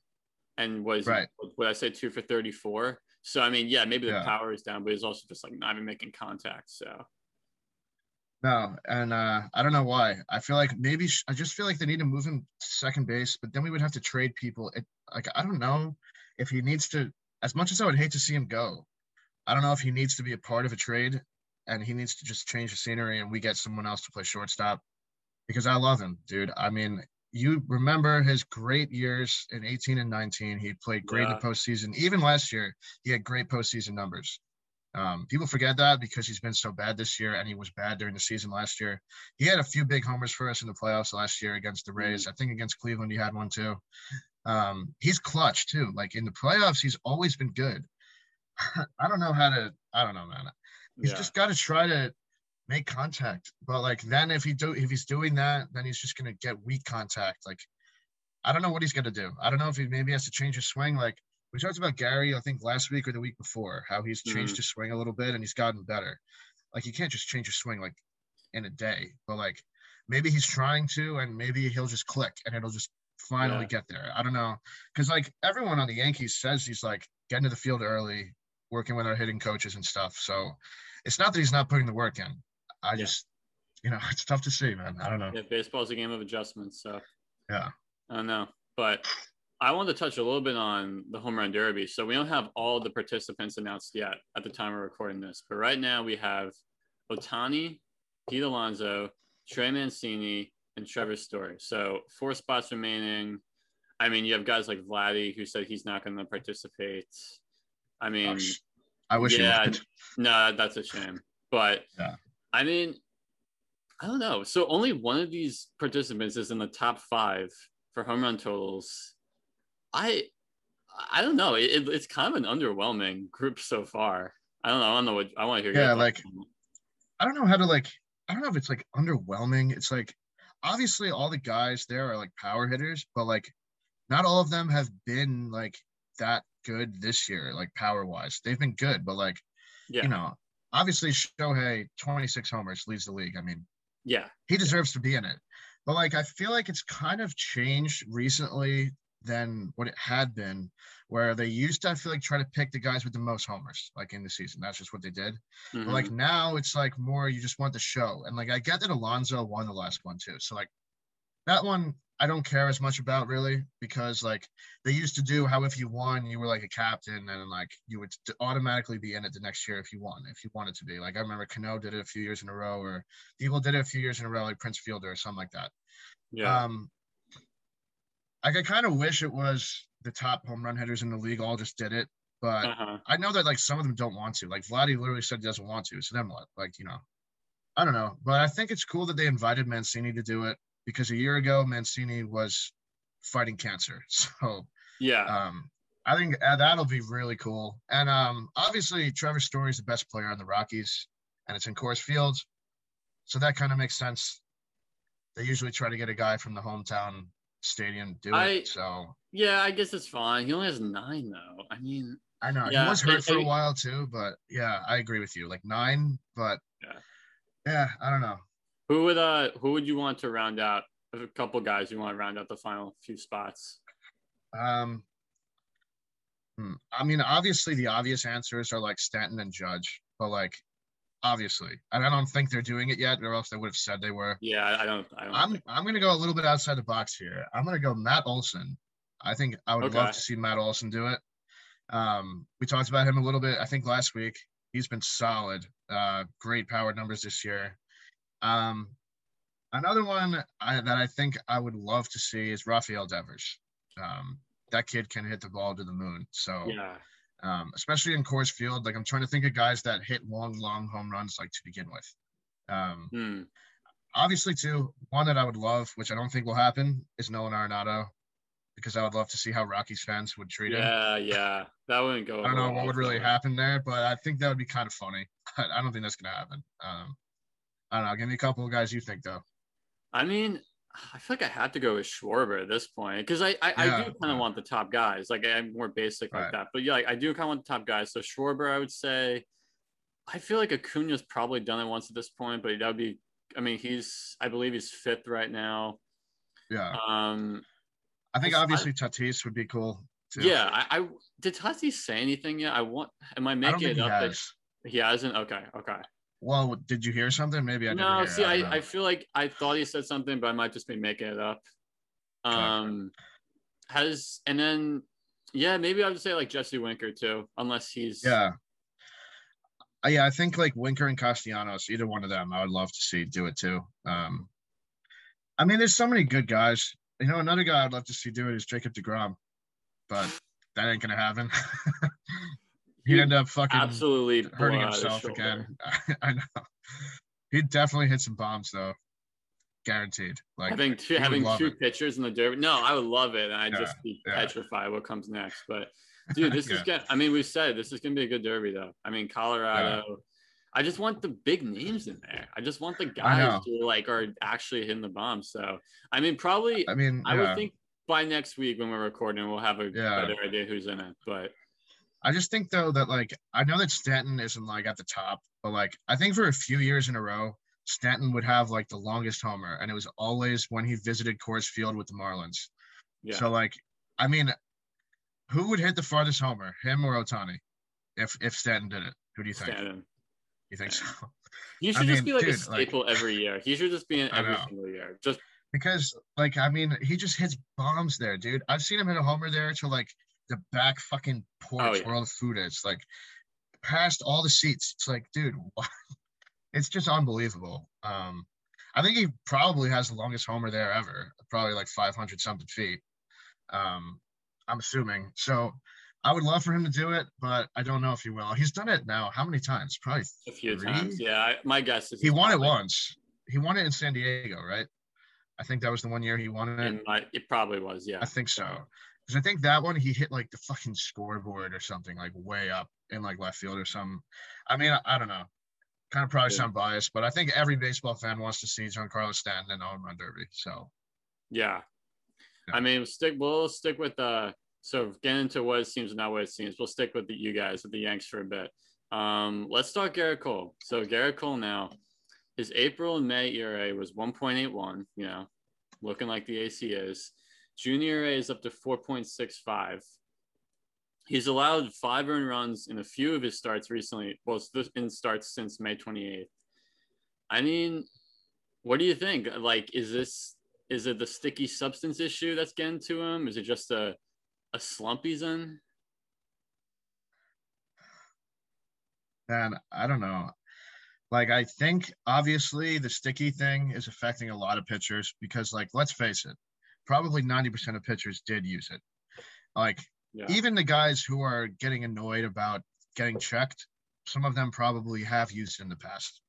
and was Right. what I say two for 34. So I mean, yeah, maybe the Yeah. power is down, but he's also just like not even making contact. So No, and uh, I don't know why. I feel like maybe sh- I just feel like they need to move him to second base, but then we would have to trade people. It, like I don't know if he needs to. As much as I would hate to see him go, I don't know if he needs to be a part of a trade, and he needs to just change the scenery, and we get someone else to play shortstop. Because I love him, dude. I mean, you remember his great years in 18 and 19. He played great in the postseason. Even last year, he had great postseason numbers. Um, people forget that because he's been so bad this year, and he was bad during the season last year. He had a few big homers for us in the playoffs last year against the Rays. I think against Cleveland he had one too. Um, he's clutch too. Like in the playoffs, he's always been good. I don't know how to. I don't know, man. He's yeah, just got to try to make contact. But like then, if he do, if he's doing that, then he's just gonna get weak contact. Like I don't know what he's gonna do. I don't know if he maybe has to change his swing. Like we talked about Gary, I think last week or the week before, how he's changed Mhm. his swing a little bit and he's gotten better. Like you can't just change your swing like in a day, but like maybe he's trying to, and maybe he'll just click and it'll just finally Yeah. get there. I don't know, because like everyone on the Yankees says he's like getting to the field early, working with our hitting coaches and stuff. So it's not that he's not putting the work in. I Yeah. just, you know, it's tough to see, man. I don't know. yeah, baseball's a game of adjustments. So Yeah. I don't know, but I wanted to touch a little bit on the home run derby. So we don't have all the participants announced yet at the time we're recording this, but right now we have Ohtani, Pete Alonso, Trey Mancini, and Trevor Story. So four spots remaining. I mean, you have guys like Vladdy who said he's not going to participate. I mean, Gosh, I wish yeah, would. no, that's a shame. But Yeah. I mean, I don't know. So only one of these participants is in the top five for home run totals. I I don't know. It, it- it's kind of an underwhelming group so far. I don't know. I don't know what I want to hear. Yeah, like- I don't know how to like. I don't know if it's like underwhelming. It's like obviously all the guys there are like power hitters, but like not all of them have been like that good this year, like power wise. They've been good, but like yeah, you know, obviously Shohei 26 homers leads the league. I mean, yeah, he deserves to be in it. But like I feel like it's kind of changed recently than what it had been, where they used to I feel like try to pick the guys with the most homers, like in the season. That's just what they did. Mhm. But like now it's like more you just want the show. And like I get that Alonso won the last one too. So like that one I don't care as much about really because like they used to do how if you won you were like a captain and like you would automatically be in it the next year if you won if you wanted to be like I remember Cano did it a few years in a row or people did it a few years in a row like Prince Fielder or something like that. Yeah. Um, like I kind of wish it was the top home run hitters in the league all just did it, but uh-huh. I know that like some of them don't want to. Like Vladdy literally said he doesn't want to. So then what? Like you know, I don't know, but I think it's cool that they invited Mancini to do it because a year ago Mancini was fighting cancer. So Yeah. um, I think uh, that'll be really cool. And um, obviously Trevor Story is the best player on the Rockies, and it's in Coors Field, so that kind of makes sense. They usually try to get a guy from the hometown stadium do I- it. So yeah, I guess it's fine. He only has nine though. I mean, I know Yeah, he was hurt for a while too, but yeah, I agree with you. Like nine, but Yeah. yeah, I don't know. who would uh who would you want to round out a couple guys you want to round out the final few spots? Um, hmm, I mean, obviously the obvious answers are like Stanton and Judge, but like obviously, and I don't think they're doing it yet, or else they would have said they were. Yeah, I- don't I don't I'm think- I'm gonna go a little bit outside the box here. I'm gonna go Matt Olson. I think I would love to see Matt Olson do it. Um, we talked about him a little bit. I think last week he's been solid. Uh, great power numbers this year. Um, another one I, that I think I would love to see is Rafael Devers. Um, that kid can hit the ball to the moon. So yeah. Um, especially in Coors Field, like I'm trying to think of guys that hit long, long home runs like to begin with. Um, Hmm. obviously too one that i would love which i don't think will happen is nolan arenado because i would love to see how rockies fans would treat him Yeah, yeah. That wouldn't go. i don't know what would really happen there but i think that would be kind of funny i don't think that's going to happen um i don't know give me a couple of guys you think though I mean, I feel like I had to go with Schwarber at this point because I I, I do kind of want the top guys. Like I'm more basic like that, but yeah, like, I do kind of want the top guys. So Schwarber, I would say. I feel like Acuna's probably done it once at this point, but that would be. I mean, he's I believe he's fifth right now. yeah Um, i think I- obviously tatis would be cool too. yeah, I, I did Tatis say anything yet? I want. Am I i making think it up? that- He hasn't. Okay, okay. Well did you hear something maybe i didn't no, hear. see, I, I. I feel like I thought he said something, but I might just be making it up. Um, has and then yeah, maybe I would say like Jesse Winker too, unless he's yeah Uh, yeah, I think like Winker and Castellanos, either one of them, I would love to see do it too. Um, I mean, there's so many good guys. You know, another guy I'd love to see do it is Jacob deGrom, but that ain't gonna happen. He'd end up fucking absolutely hurting blow out his himself again. I know. He'd definitely hit some bombs though, guaranteed. Like having two having two it. pitchers in the derby. No, I would love it, and I'd Yeah, just be yeah. petrified what comes next. But dude, this is Yeah. gonna. I mean, we said this is gonna be a good derby, though. I mean, Colorado. I just want the big names in there. I just want the guys who like are actually hitting the bomb. So, I mean, probably I mean, I would think by next week when we're recording, we'll have a Yeah. better idea who's in it. But I just think though that like I know that Stanton isn't like at the top, but like I think for a few years in a row, Stanton would have like the longest homer, and it was always when he visited Coors Field with the Marlins. yeah, So like, I mean, who would hit the farthest homer, him or Ohtani? If if Stanton did it, who do you think? Stanton. You think so? He I should just mean, be like a dude, like- staple every year. He should just be in every single year. Just Because like I mean, he just hits bombs there, dude. I've seen him hit a homer there to like the back fucking porch Oh, yeah. where all the food is, like past all the seats. It's like, dude, what? it's just unbelievable. Um, I think he probably has the longest homer there ever, probably like 500 something feet. Um, I'm assuming. So I would love for him to do it, but I don't know if he will. He's done it now. How many times? Probably a few Three? times. Yeah, I, my guess is he won it once. He won it in San Diego, right? I think that was the one year he won it. It, might, it probably was. Yeah, I think so. Because I think that one he hit like the fucking scoreboard or something, like way up in like left field or something. I mean, I, I don't know. Kind of probably Yeah. sound biased, but I think every baseball fan wants to see Giancarlo Stanton in the home run derby. So Yeah. Yeah. I mean, we'll stick. We'll stick with uh. So getting into what it seems and not what it seems. We'll stick with the, you guys with the Yanks for a bit. Um, let's talk Gerrit Cole. So Gerrit Cole now, his April and May ERA was 1.81. You know, looking like the AC is. Junior ERA is up to 4.65. He's allowed five earned runs in a few of his starts recently. Well, in starts since May 28th. I mean, what do you think? Like, is this is it the sticky substance issue that's getting to him? Is it just a a slump he's in? And I don't know. Like I think obviously the sticky thing is affecting a lot of pitchers because like let's face it, probably 90% of pitchers did use it. Like yeah. even the guys who are getting annoyed about getting checked, some of them probably have used it in the past.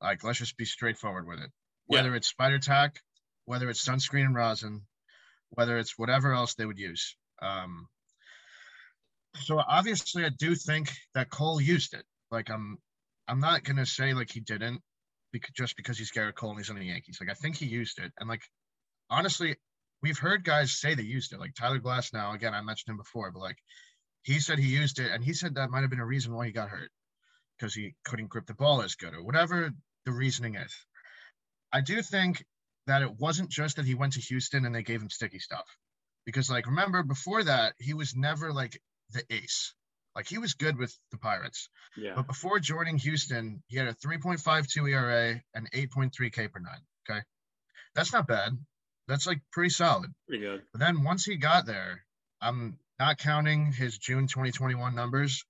Like let's just be straightforward with it. Whether yeah. it's spider tack, whether it's sunscreen and rosin, whether it's whatever else they would use. Um, so obviously, I do think that Cole used it. Like I'm, I'm not gonna say like he didn't, because just because he's Gerrit Cole and he's on the Yankees. Like I think he used it, and like honestly, we've heard guys say they used it. Like Tyler Glasnow, again, I mentioned him before, but like he said he used it, and he said that might have been a reason why he got hurt because he couldn't grip the ball as good or whatever the reasoning is. I do think that it wasn't just that he went to Houston and they gave him sticky stuff. Because like remember before that, he was never like the ace. Like he was good with the Pirates. Yeah. But before joining Houston, he had a 3.52 ERA and 8.3 K per nine. Okay. That's not bad. That's like pretty solid. Pretty good. But then once he got there, I'm not counting his June 2021 numbers.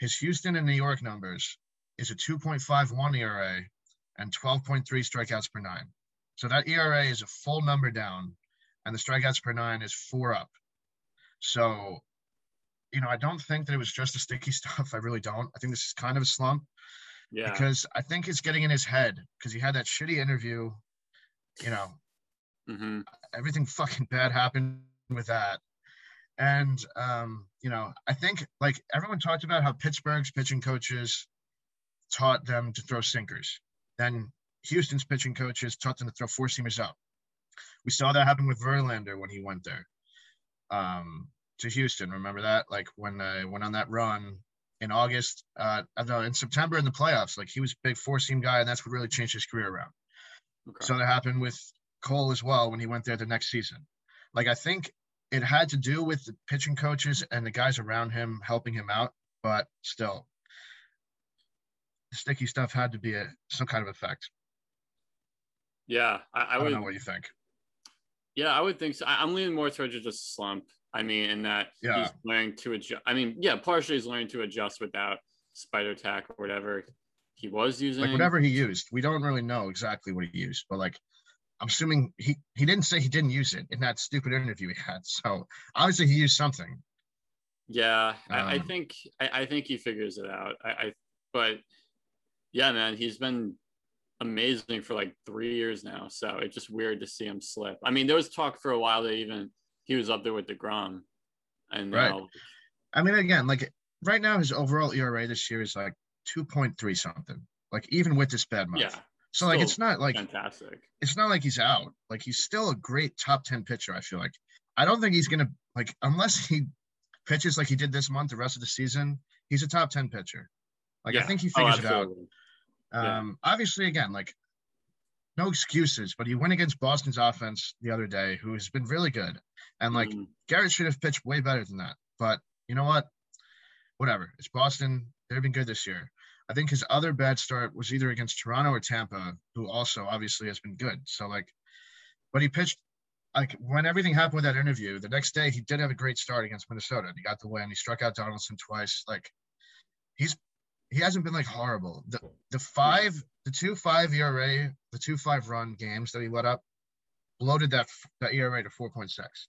His Houston and New York numbers is a 2.51 ERA and 12.3 strikeouts per nine. So that ERA is a full number down, and the strikeouts per nine is four up. So, you know, I don't think that it was just the sticky stuff. I really don't. I think this is kind of a slump. Yeah. Because I think it's getting in his head because he had that shitty interview. You know, mm-hmm. everything fucking bad happened with that. And, um, you know, I think like everyone talked about how Pittsburgh's pitching coaches taught them to throw sinkers. Then Houston's pitching coaches taught them to throw four seamers out. We saw that happen with Verlander when he went there um, to Houston. Remember that? Like when I went on that run in August, uh, I don't know, in September in the playoffs, like he was a big four seam guy, and that's what really changed his career around. Okay. So that happened with Cole as well when he went there the next season. Like I think it had to do with the pitching coaches and the guys around him helping him out, but still, the sticky stuff had to be a, some kind of effect. Yeah, I, I, I would know what you think. Yeah, I would think so. I, am leaning more towards just a slump. I mean, in that yeah. he's learning to adjust. I mean, yeah, partially he's learning to adjust without spider tack or whatever he was using. Like whatever he used, we don't really know exactly what he used, but like I'm assuming he he didn't say he didn't use it in that stupid interview he had. So obviously he used something. Yeah, um, I, I, um, think I, I, think he figures it out. I, I but yeah, man, he's been amazing for like three years now. So it's just weird to see him slip. I mean, there was talk for a while that even he was up there with deGrom, and right. Now, I mean, again, like right now, his overall ERA this year is like two point three something. Like even with this bad month. Yeah. So like it's not like fantastic. It's not like he's out. Like he's still a great top ten pitcher. I feel like. I don't think he's gonna like unless he pitches like he did this month the rest of the season. He's a top ten pitcher. Like yeah. I think he oh, figures oh, it out. Um, yeah. Obviously, again, like no excuses, but he went against Boston's offense the other day, who has been really good. And like mm. Gerrit should have pitched way better than that. But you know what? Whatever. It's Boston. They've been good this year. I think his other bad start was either against Toronto or Tampa, who also obviously has been good. So like, but he pitched like when everything happened with that interview. The next day, he did have a great start against Minnesota. He got the win. He struck out Donaldson twice. Like, he's he hasn't been like horrible. The the five, the two five ERA, the two five run games that he let up, bloated that that ERA to four point six.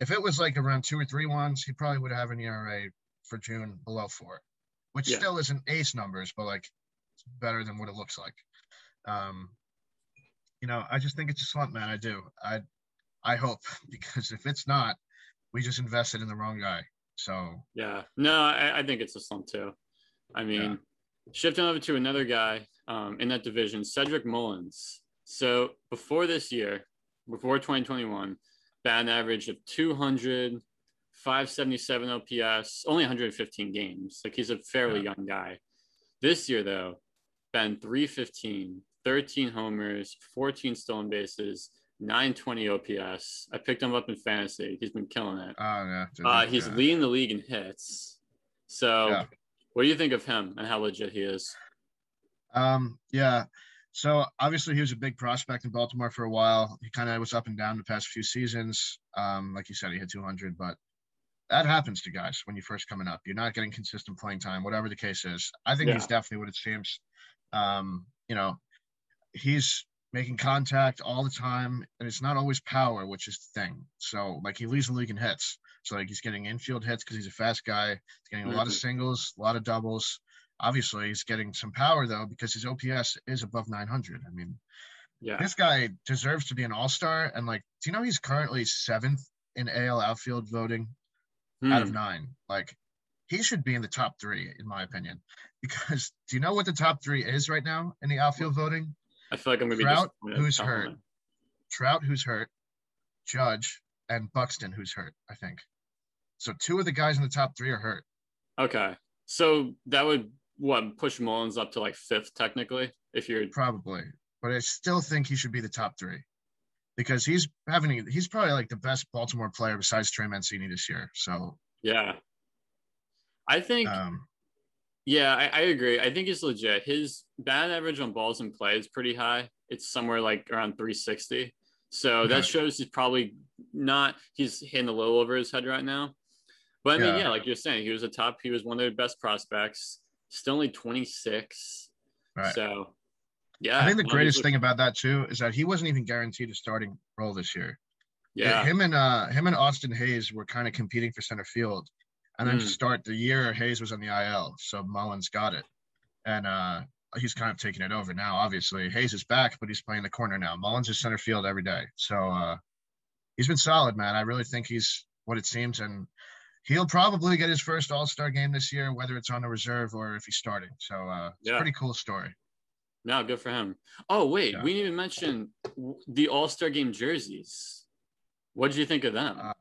If it was like around two or three ones, he probably would have an ERA for June below four, which yeah. still isn't ace numbers, but like it's better than what it looks like. Um, you know, I just think it's a slump, man. I do. I I hope because if it's not, we just invested in the wrong guy. So yeah, no, I, I think it's a slump too. I mean, yeah. shifting over to another guy um, in that division, Cedric Mullins. So before this year, before 2021, batting average of 200, 577 OPS, only 115 games. Like he's a fairly yeah. young guy. This year, though, been 315, 13 homers, 14 stolen bases, 920 OPS. I picked him up in fantasy. He's been killing it. Oh, yeah. Uh, he's yeah. leading the league in hits. So what do you think of him and how legit he is? Um, yeah. So obviously he was a big prospect in Baltimore for a while. He kind of was up and down the past few seasons. Um, like you said, he hit 200, but that happens to guys when you're first coming up. You're not getting consistent playing time, whatever the case is. I think Yeah. he's definitely what it seems. Um, you know, he's making contact all the time, and it's not always power, which is the thing. So like he leads the league in hits. So like he's getting infield hits because he's a fast guy. He's getting a lot of Mhm. singles, a lot of doubles. Obviously, he's getting some power though because his OPS is above 900. I mean, Yeah. this guy deserves to be an all-star. And like, do you know he's currently seventh in AL outfield voting out of Hmm. nine? Like, he should be in the top three, in my opinion. Because do you know what the top three is right now in the outfield voting? I feel like I'm gonna be Trout, who's hurt? Trout, who's hurt, Judge, and Buxton, who's hurt. I think. So two of the guys in the top three are hurt. Okay. So that would what push Mullins up to like fifth technically if you're Probably, but I still think he should be the top three because he's having he's probably like the best Baltimore player besides Trey Mancini this year. So yeah. I think um, yeah, I, I agree. I think he's legit. His bat average on balls in play is pretty high. It's somewhere like around 360. So Okay. that shows he's probably not he's hitting a little over his head right now. But I mean, Yeah. yeah, like you're saying, he was a top, he was one of the best prospects. Still only 26. Right. So yeah. I think the greatest thing about that too is that he wasn't even guaranteed a starting role this year. Yeah. him and uh him and Austin Hays were kind of competing for center field, and then to Mm. start the year, Hays was on the IL, so Mullins got it, and uh he's kind of taking it over now. Obviously, Hayes is back, but he's playing the corner now. Mullins is center field every day, so uh he's been solid, man. I really think he's what it seems, and he'll probably get his first All Star game this year, whether it's on the reserve or if he's starting. So uh it's a pretty cool story. No, good for him. Oh, wait, Yeah. we didn't even mention the All Star Game jerseys. What did you think of them? Uh,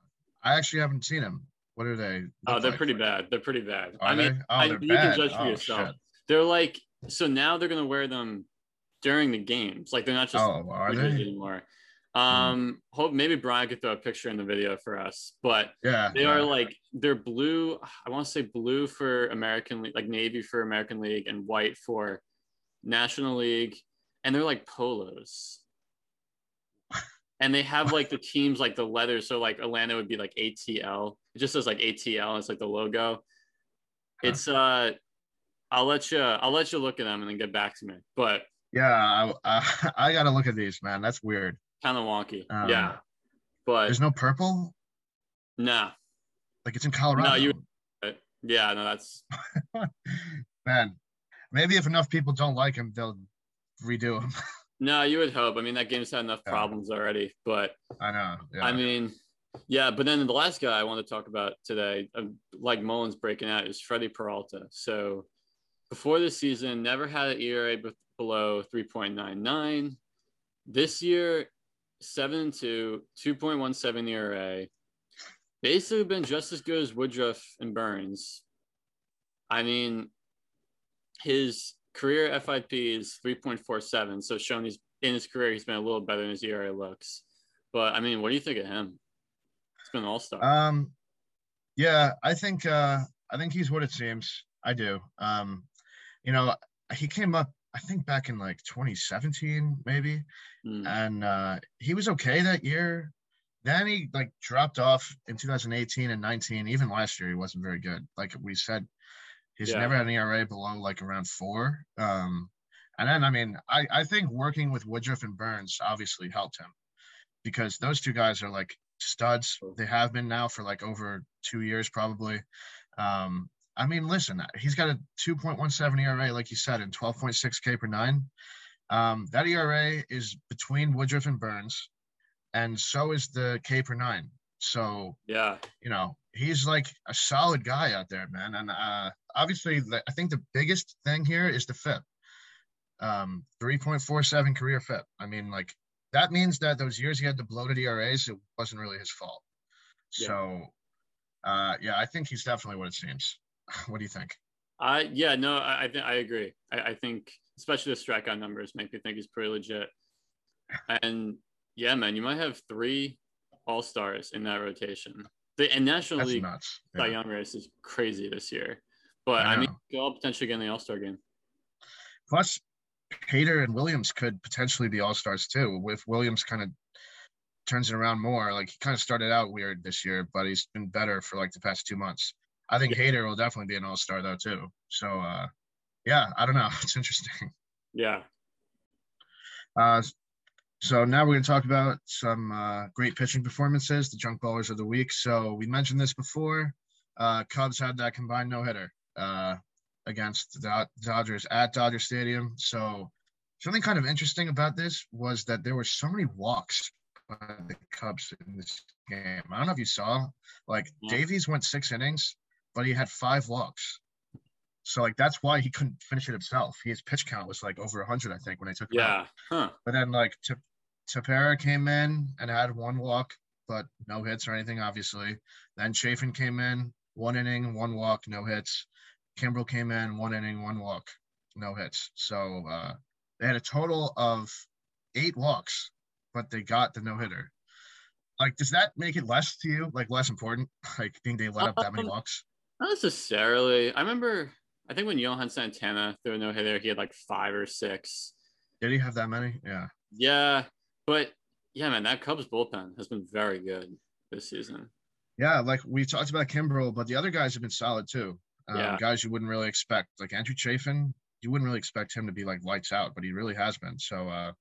I actually haven't seen them. What are they? oh, they're like? pretty bad. They're pretty bad. Are I mean? Oh, I- you can judge for Oh, yourself. shit. They're like so now they're gonna wear them during the games. Like they're not just Oh, are they? anymore. Um, hope maybe Brian could throw a picture in the video for us, but Yeah. they yeah. are like they're blue. I want to say blue for American League, like navy for American League, and white for National League, and they're like polos. And they have like the teams like the letters. So like Atlanta would be like ATL. It just says like ATL. It's like the logo. Huh. It's uh, I'll let you I'll let you look at them and then get back to me. But Yeah, I, I, I gotta look at these, man. That's weird. kind of wonky. Um, yeah, but There's no purple. nah, Like it's in Colorado. you- yeah, no, that's man, maybe if enough people don't like him, they'll redo him. no. You would hope. I mean, that game's had enough Yeah. problems already, but. I know. Yeah. I mean, yeah, but then the last guy I want to talk about today, uh, like Mullins breaking out, is Freddie Peralta. So before the season, never had an ERA be- below 3.99. This year, 7 and 2, 2.17 ERA. Basically been just as good as Woodruff and Burnes. I mean, his career FIP is 3.47, so showing he's in his career he's been a little better than his ERA looks. But I mean, what do you think of him? He's been an all-star. um, yeah, I think uh, I think he's what it seems. I do. Um, you know, he came up. I think back in like 2017, maybe. Mm. and uh, he was okay that year. Then he like dropped off in 2018 and 19. Even last year, he wasn't very good. Like we said, he's Yeah. never had an ERA below like around four. Um, and then I mean, I I think working with Woodruff and Burnes obviously helped him because those two guys are like studs. They have been now for like over two years probably. Um, I mean, listen, he's got a 2.17 ERA, like you said, and 12.6 K per nine. Um, that ERA is between Woodruff and Burnes, and so is the K per nine. So Yeah, you know he's like a solid guy out there, man. And uh, obviously, the, I think the biggest thing here is the FIP. Um, 3.47 career FIP. I mean, like that means that those years he had the bloated ERAs, it wasn't really his fault. Yeah. So, uh, yeah, I think he's definitely what it seems. what do you think? I yeah no I I, th- I agree. I, I think especially the strikeout numbers make me think he's pretty legit. And yeah, man, you might have three all stars in that rotation. The and National That's League nuts. Cy Young race is crazy this year. But I I, mean, they'll potentially get in the All Star game. Plus, Hader and Williams could potentially be all stars too. With Williams kind of turns it around more. Like he kind of started out weird this year, but he's been better for like the past two months. I think yeah. Hader will definitely be an all star though too. So uh, yeah, I don't know. It's interesting. Yeah. Uh, so now we're going to talk about some uh, great pitching performances, the junk ballers of the week. So we mentioned this before. Uh, Cubs had that combined no hitter uh, against the Dodgers at Dodger Stadium. So something kind of interesting about this was that there were so many walks by the Cubs in this game. I don't know if you saw, like yeah. Davies went six innings, but he had five walks. So like that's why he couldn't finish it himself. His pitch count was like over 100, I think, when they took him yeah. Out. Huh. But then like T- Tepera came in and had one walk, but no hits or anything, obviously. Then Chafin came in, one inning, one walk, no hits. Kimbrel came in, one inning, one walk, no hits. So uh, they had a total of eight walks, but they got the no hitter. Like, does that make it less to you? Like less important? Like, think they let up that many um, walks? Not necessarily. I remember I think when Johan Santana threw a no hitter, he had like five or six. Did he have that many? Yeah. Yeah, but yeah, man, that Cubs bullpen has been very good this season. Yeah, like we talked about Kimbrel, but the other guys have been solid too. Um, yeah. Guys you wouldn't really expect, like Andrew Chafin, you wouldn't really expect him to be like lights out, but he really has been. So, uh,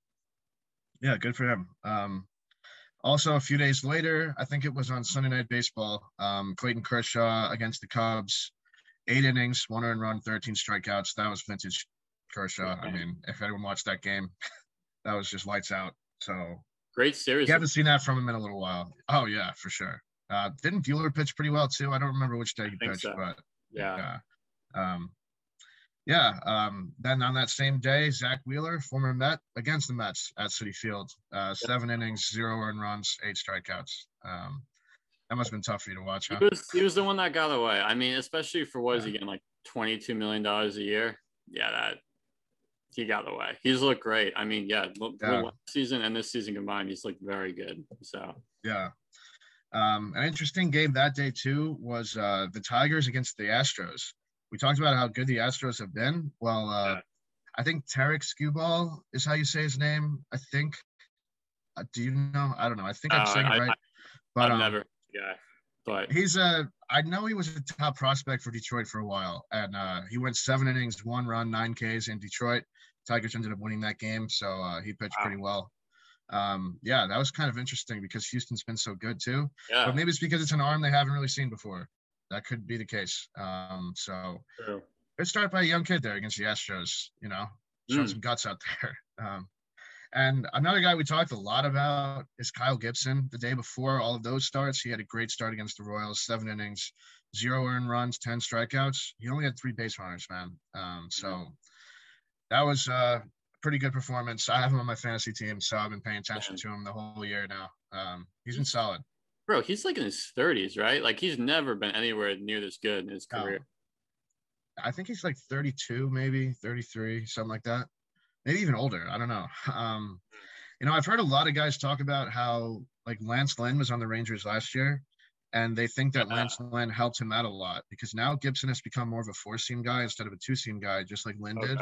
yeah, good for him. Um, also, a few days later, I think it was on Sunday Night Baseball, um, Clayton Kershaw against the Cubs eight innings, one earned run, 13 strikeouts. That was vintage Kershaw. I mean, if anyone watched that game, that was just lights out. So great series. You haven't seen that from him in a little while. Oh yeah, for sure. Uh, didn't Buehler pitch pretty well too? I don't remember which day he pitched, so. but yeah. um, yeah. Um, then on that same day, Zack Wheeler, former Met, against the Mets at Citi Field, uh, seven innings, zero earned runs, eight strikeouts. Um, that must have been tough for you to watch. Huh? He was he was the one that got away. I mean, especially for what is he getting like twenty two million dollars a year? Yeah, that he got away. He's looked great. I mean, yeah, yeah. last season and this season combined, he's looked very good. So yeah. Um, an interesting game that day too was uh, the Tigers against the Astros. We talked about how good the Astros have been. Well, uh, yeah. I think Tarik Skubal is how you say his name. I think. Uh, do you know? I don't know. I think I'm uh, saying I, it right. I, but I've um, never guy. But he's a. I know he was a top prospect for Detroit for a while, and uh, he went seven innings, one run, nine Ks in Detroit. Tigers ended up winning that game, so uh, he pitched wow. pretty well. Um, yeah, that was kind of interesting because Houston's been so good too. Yeah. But maybe it's because it's an arm they haven't really seen before. That could be the case. Um, so True. good start by a young kid there against the Astros. You know, showing mm. some guts out there. Um, and another guy we talked a lot about is Kyle Gibson. The day before all of those starts, he had a great start against the Royals, seven innings, zero earned runs, 10 strikeouts. He only had three base runners, man. Um, so that was a pretty good performance. I have him on my fantasy team, so I've been paying attention to him the whole year now. Um, he's been solid. Bro, he's like in his 30s, right? Like he's never been anywhere near this good in his career. I think he's like 32, maybe 33, something like that maybe even older. I don't know. Um, you know, I've heard a lot of guys talk about how like Lance Lynn was on the Rangers last year, and they think that. Lance Lynn helped him out a lot because now Gibson has become more of a four seam guy instead of a two seam guy, just like Lynn okay. did.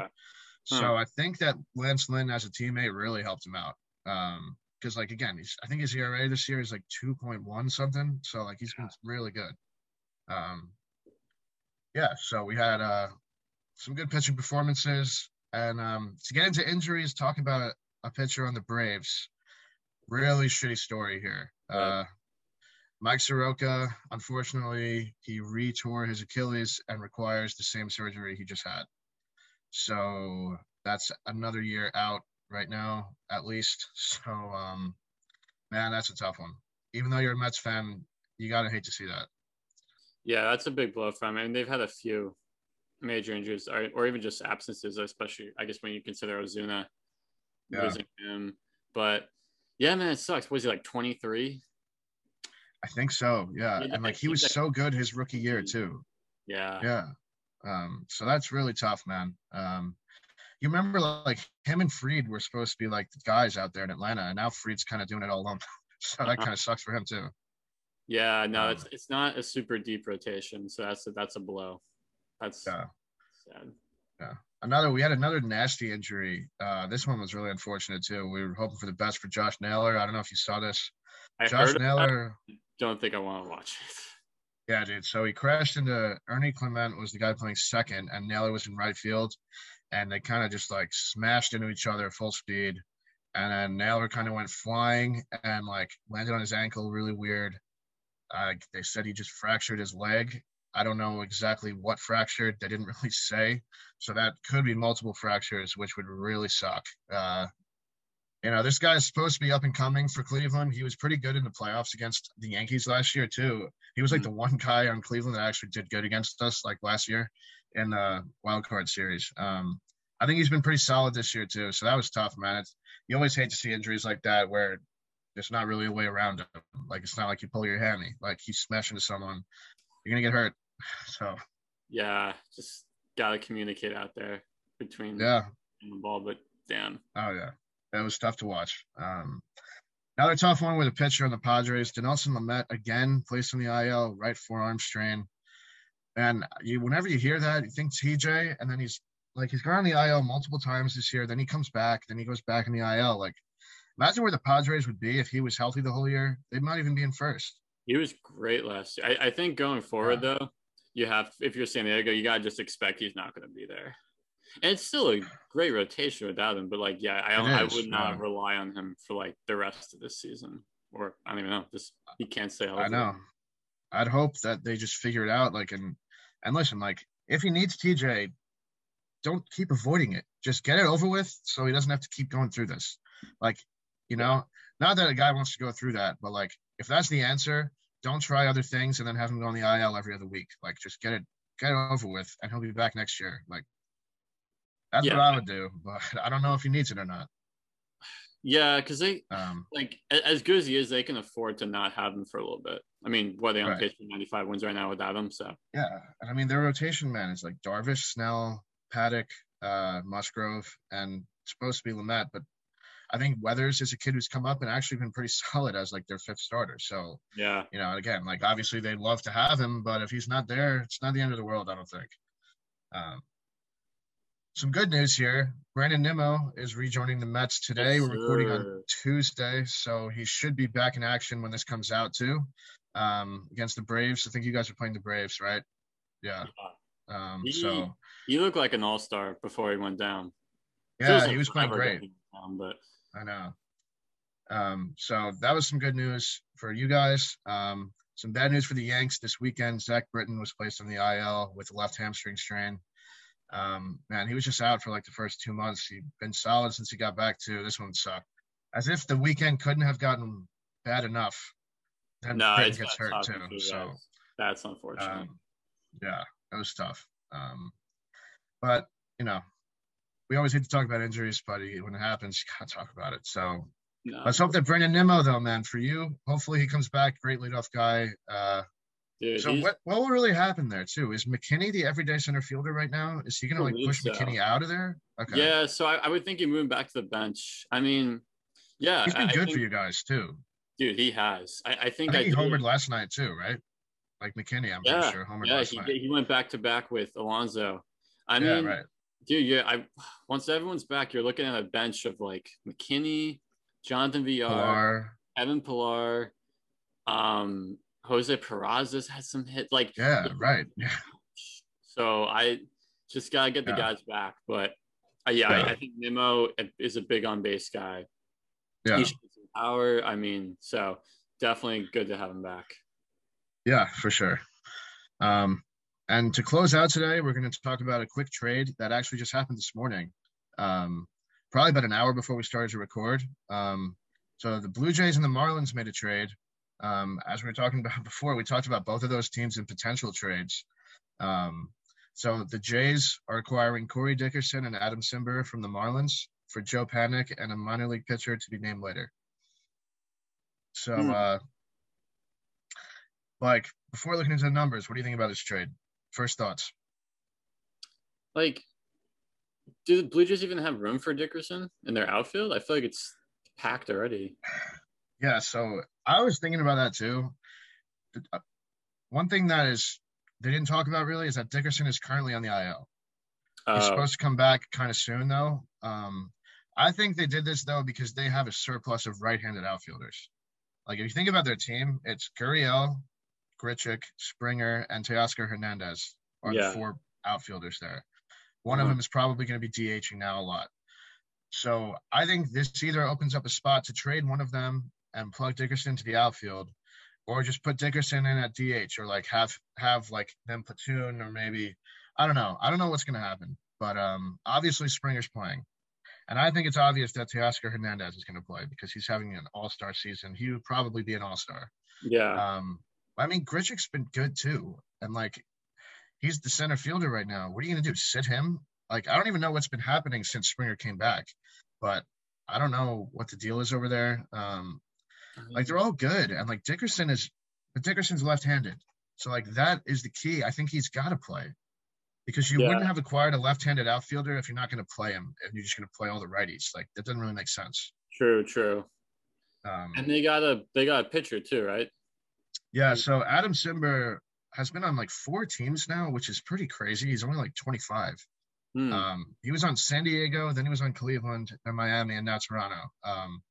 So I think that Lance Lynn as a teammate really helped him out. Um, because like again, he's I think his ERA this year is like two point one something. So like he's been really good. Um, yeah. So we had uh some good pitching performances. And um, to get into injuries, talk about a pitcher on the Braves. Really shitty story here. Uh, Mike Soroka, unfortunately, he retore his Achilles and requires the same surgery he just had. So that's another year out right now, at least. So, um, man, that's a tough one. Even though you're a Mets fan, you gotta hate to see that. Yeah, that's a big blow for him. I mean, they've had a few major injuries or, or even just absences, especially I guess when you consider Ozuna yeah. losing him. But yeah, man, it sucks. Was he like 23? I think so. Yeah. yeah and like he was like, so good his rookie year too. Yeah. Yeah. Um, so that's really tough, man. Um, you remember like him and Fried were supposed to be like the guys out there in Atlanta, and now Fried's kind of doing it all alone. so that kind of sucks for him too. Yeah, no, um, it's it's not a super deep rotation, so that's a, that's a blow. That's yeah. sad. Yeah. another we had another nasty injury. Uh, this one was really unfortunate too. We were hoping for the best for Josh Naylor. I don't know if you saw this. I Josh Naylor. Don't think I want to watch it. Yeah, dude. So he crashed into Ernie Clement was the guy playing second, and Naylor was in right field, and they kind of just like smashed into each other at full speed, and then Naylor kind of went flying and like landed on his ankle really weird. Uh, they said he just fractured his leg. I don't know exactly what fractured. They didn't really say, so that could be multiple fractures, which would really suck. Uh, you know, this guy's supposed to be up and coming for Cleveland. He was pretty good in the playoffs against the Yankees last year too. He was like Mhm. the one guy on Cleveland that actually did good against us, like last year in the wild card series. Um, I think he's been pretty solid this year too. So that was tough, man. It's, you always hate to see injuries like that where there's not really a way around them. Like it's not like you pull your hammy, like he's smashing into someone, you're gonna get hurt. So Yeah, just gotta communicate out there between yeah, the ball. But damn, Oh yeah, that was tough to watch. Um, another tough one with a pitcher on the Padres. Dinelson Lamet again placed on the IL, right forearm strain. And you, whenever you hear that, you think TJ, and then he's like he's gone on the IL multiple times this year. Then he comes back, then he goes back in the IL. Like, imagine where the Padres would be if he was healthy the whole year. They might even be in first. he was great last year. I, I think going forward though, you have if you're San Diego, you gotta just expect he's not gonna be there. And it's still a great rotation without him, but like, yeah, I, I would not yeah. rely on him for like the rest of this season, or I don't even know. This he can't stay healthy. I know. I'd hope that they just figure it out. Like, and and listen, like, if he needs TJ, don't keep avoiding it. Just get it over with, so he doesn't have to keep going through this. Like, you know, not that a guy wants to go through that, but like, if that's the answer, don't try other things and then have him go on the IL every other week. Like, just get it get it over with, and he'll be back next year. Like, that's Yeah. what I would do. But I don't know if he needs it or not. Yeah, because they Um, like as good as he is, they can afford to not have him for a little bit. I mean, what are they on Right. pace for 95 wins right now without him? So Yeah, and I mean their rotation man is like Darvish, Snell, Paddock, uh, Musgrove, and supposed to be Lamet, but I think Weathers is a kid who's come up and actually been pretty solid as like their fifth starter. So yeah, you know, again, like obviously they'd love to have him, but if he's not there, it's not the end of the world. I don't think. Um, some good news here. Brandon Nimmo is rejoining the Mets today. Yes, We're recording sir. on Tuesday, so he should be back in action when this comes out too. Um, against the Braves. I think you guys are playing the Braves, right? Yeah. Um, He- so he looked like an all star before he went down. yeah, Feels he was playing great. down, but I know. Um, so that was some good news for you guys. Um, some bad news for the Yanks this weekend. Zack Britton was placed on the IL with a left hamstring strain. Um, man, he was just out for like the first two months. He'd been solid since he got back to this one sucked. As if the weekend couldn't have gotten bad enough. Then no, it's gets hurt too. you So that's unfortunate. um, yeah, it was tough. Um, but you know, we always hate to talk about injuries, but when it happens, you gotta talk about it. So no, let's hope that Brandon Nimmo, though, man, for you, hopefully he comes back. Great leadoff guy. Uh, dude, so what what will really happen there too? Is McKinney the everyday center fielder right now? Is he gonna like push so. McKinney out of there? Okay. yeah, so I, I would think you move him back to the bench. I mean, yeah, He's been I- I good think- for you guys too. dude. He has. I, I I think think he homered last night too, right? Like McKinney, I'm Yeah, pretty sure homered yeah, last he, night. he went back to back with Alonso. I yeah, mean, right. dude, yeah, I once everyone's back, you're looking at a bench of like McKinney, Jonathan Villar, Pillar. Kevin Pillar, um, Jose Peraza's had some hits. Like, Yeah, right. Yeah. so I just gotta get the Yeah. guys back. But uh, yeah, Yeah. I, I think Nimmo is a big on base guy. Yeah. He should some power. I mean, so definitely good to have him back. Yeah, for sure. Um, and to close out today, we're going to talk about a quick trade that actually just happened this morning. Um, probably about an hour before we started to record. Um, so the Blue Jays and the Marlins made a trade. Um, as we were talking about before, we talked about both of those teams in potential trades. Um, so the Jays are acquiring Corey Dickerson and Adam Cimber from the Marlins for Joe Panik and a minor league pitcher to be named later. So, Hmm. uh, like before looking into the numbers, what do you think about this trade? First thoughts. Like, do the Blue Jays even have room for Dickerson in their outfield? I feel like it's packed already. Yeah, so I was thinking about that too. Uh, One thing that is they didn't talk about really is that Dickerson is currently on the IL. He's supposed to come back kind of soon, though. Um, I think they did this though because they have a surplus of right-handed outfielders. Like if you think about their team, it's Gurriel, Grichuk, Springer, and Teoscar Hernandez are yeah. the four outfielders there. One uh-huh. of them is probably going to be DHing now a lot. So I think this either opens up a spot to trade one of them and plug Dickerson to the outfield, or just put Dickerson in at DH, or like have have like them platoon, or maybe I don't know. I don't know what's going to happen, but um, obviously Springer's playing. And I think it's obvious that Teoscar Hernandez is going to play because he's having an all star season. He would probably be an all star. Yeah. Um, I mean, Grichuk's been good too. And like, he's the center fielder right now. What are you going to do? Sit him? Like, I don't even know what's been happening since Springer came back, but I don't know what the deal is over there. Um, like, they're all good. And like, Dickerson is, but Dickerson's left handed. So, like, that is the key. I think he's got to play because you yeah. wouldn't have acquired a left-handed outfielder if you're not going to play him and you're just going to play all the righties. Like that doesn't really make sense. True, true. Um, and they got a they got a pitcher too, right? Yeah. So Adam Cimber has been on like four teams now, which is pretty crazy. He's only like 25. Hmm. Um, he was on San Diego, then he was on Cleveland and Miami, and now Toronto. Um,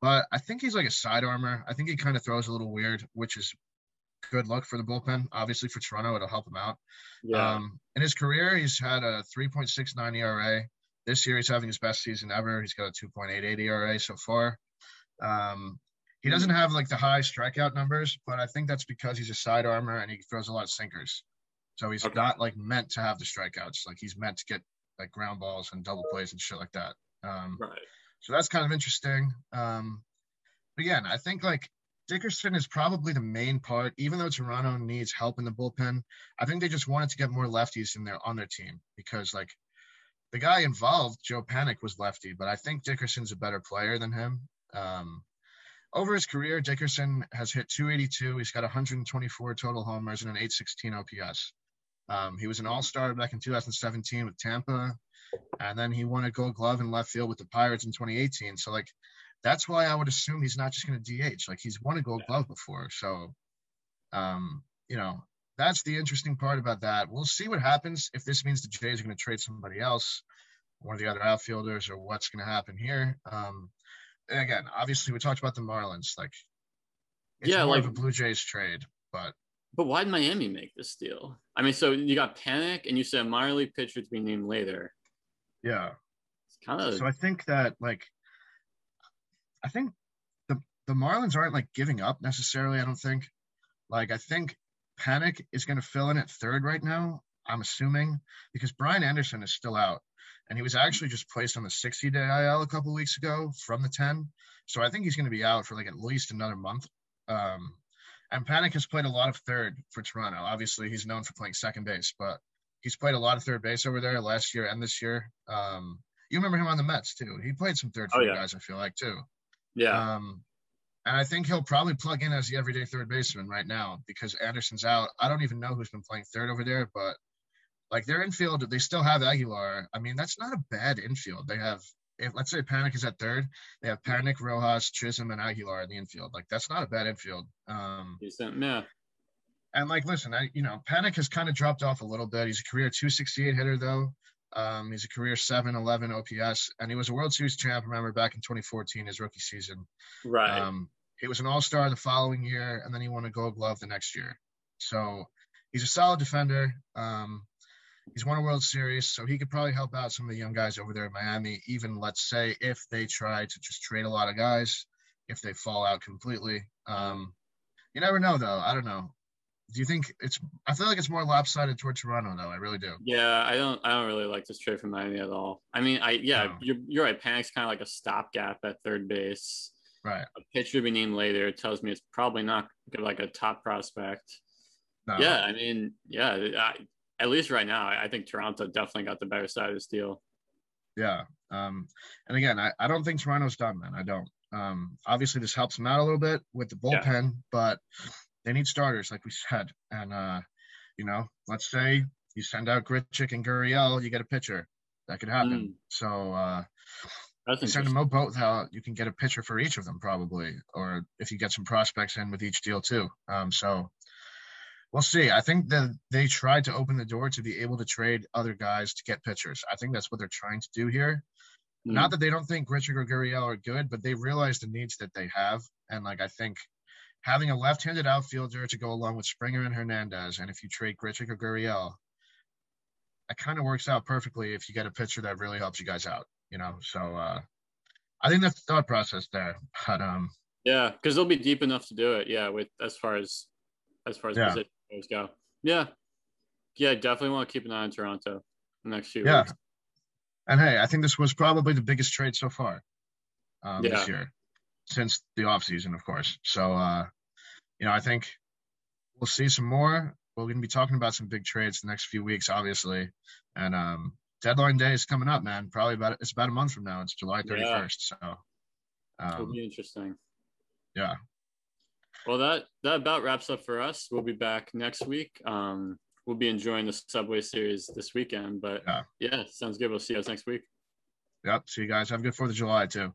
but I think he's like a side armor. I think he kind of throws a little weird, which is good luck for the bullpen. Obviously, for Toronto, it'll help him out. Yeah. Um, in his career, he's had a 3.69 ERA. This year, he's having his best season ever. He's got a 2.88 ERA so far. Um, he doesn't have like the high strikeout numbers, but I think that's because he's a side armor and he throws a lot of sinkers. So he's okay. not like meant to have the strikeouts. Like he's meant to get like ground balls and double plays and shit like that. Um, right. So that's kind of interesting. Um, again, I think like Dickerson is probably the main part, even though Toronto needs help in the bullpen. I think they just wanted to get more lefties in there on their team because, like, the guy involved, Joe Panik, was lefty, but I think Dickerson's a better player than him. Um, over his career, Dickerson has hit 282. He's got 124 total homers and an 816 OPS. Um, he was an All Star back in 2017 with Tampa, and then he won a Gold Glove in left field with the Pirates in 2018. So, like, that's why I would assume he's not just going to DH. Like he's won a Gold Glove before, so um, you know that's the interesting part about that. We'll see what happens if this means the Jays are going to trade somebody else, one of the other outfielders, or what's going to happen here. Um, and again, obviously, we talked about the Marlins. Like, it's yeah, more like, of a Blue Jays trade, but but why did Miami make this deal? I mean, so you got Panik and you said minor league pitcher to be named later. Yeah, it's kind of. So I think that like I think the the Marlins aren't like giving up necessarily. I don't think. Like I think Panik is going to fill in at third right now. I'm assuming because Brian Anderson is still out, and he was actually just placed on the 60 day IL a couple weeks ago from the 10. So I think he's going to be out for like at least another month. Um, and Panik has played a lot of third for Toronto. Obviously, he's known for playing second base, but he's played a lot of third base over there last year and this year. Um, you remember him on the Mets too. He played some third for oh, yeah. guys. I feel like too. Yeah. Um, and I think he'll probably plug in as the everyday third baseman right now because Anderson's out. I don't even know who's been playing third over there, but like their infield, they still have Aguilar. I mean, that's not a bad infield. They have, if let's say Panik is at third, they have Panik, Rojas, Chisholm, and Aguilar in the infield. Like that's not a bad infield. Um, Decent, yeah. And like, listen, I you know, Panik has kind of dropped off a little bit. He's a career 268 hitter though. Um, he's a career 7 11 OPS, and he was a World Series champ, remember, back in 2014, his rookie season. Right. Um, he was an all star the following year, and then he won a gold glove the next year. So he's a solid defender. Um, he's won a World Series, so he could probably help out some of the young guys over there in Miami, even let's say if they try to just trade a lot of guys, if they fall out completely. Um, you never know, though. I don't know do you think it's i feel like it's more lopsided toward toronto though i really do yeah i don't i don't really like this trade from miami at all i mean i yeah no. you're, you're right panik's kind of like a stopgap at third base right a pitcher to be named later tells me it's probably not like a top prospect no. yeah i mean yeah I, at least right now i think toronto definitely got the better side of this deal yeah um and again i, I don't think toronto's done man i don't um obviously this helps them out a little bit with the bullpen yeah. but they need starters, like we said. And uh, you know, let's say you send out Grichuk and Gurriel, you get a pitcher. That could happen. Mm. So uh, you send them both out, you can get a pitcher for each of them probably, or if you get some prospects in with each deal too. Um, so we'll see. I think that they tried to open the door to be able to trade other guys to get pitchers. I think that's what they're trying to do here. Mm. Not that they don't think Grichuk or Gurriel are good, but they realize the needs that they have. And like I think having a left-handed outfielder to go along with Springer and Hernandez, and if you trade Grichuk or Gurriel, that kind of works out perfectly if you get a pitcher that really helps you guys out. You know, so uh, I think that's the thought process there. But um, yeah, because they'll be deep enough to do it. Yeah, with as far as as far as yeah. Positions go. Yeah, yeah, definitely want to keep an eye on Toronto next few yeah. weeks. And hey, I think this was probably the biggest trade so far um, yeah. this year, since the offseason, of course. So, uh, you know, I think we'll see some more. We're going to be talking about some big trades the next few weeks, obviously. And um, deadline day is coming up, man. Probably about it's about a month from now. It's July 31st. Yeah. So um, it'll be interesting. Yeah. Well, that that about wraps up for us. We'll be back next week. Um, we'll be enjoying the Subway Series this weekend. But yeah, yeah sounds good. We'll see you guys next week. Yep. See you guys. Have a good Fourth of July too.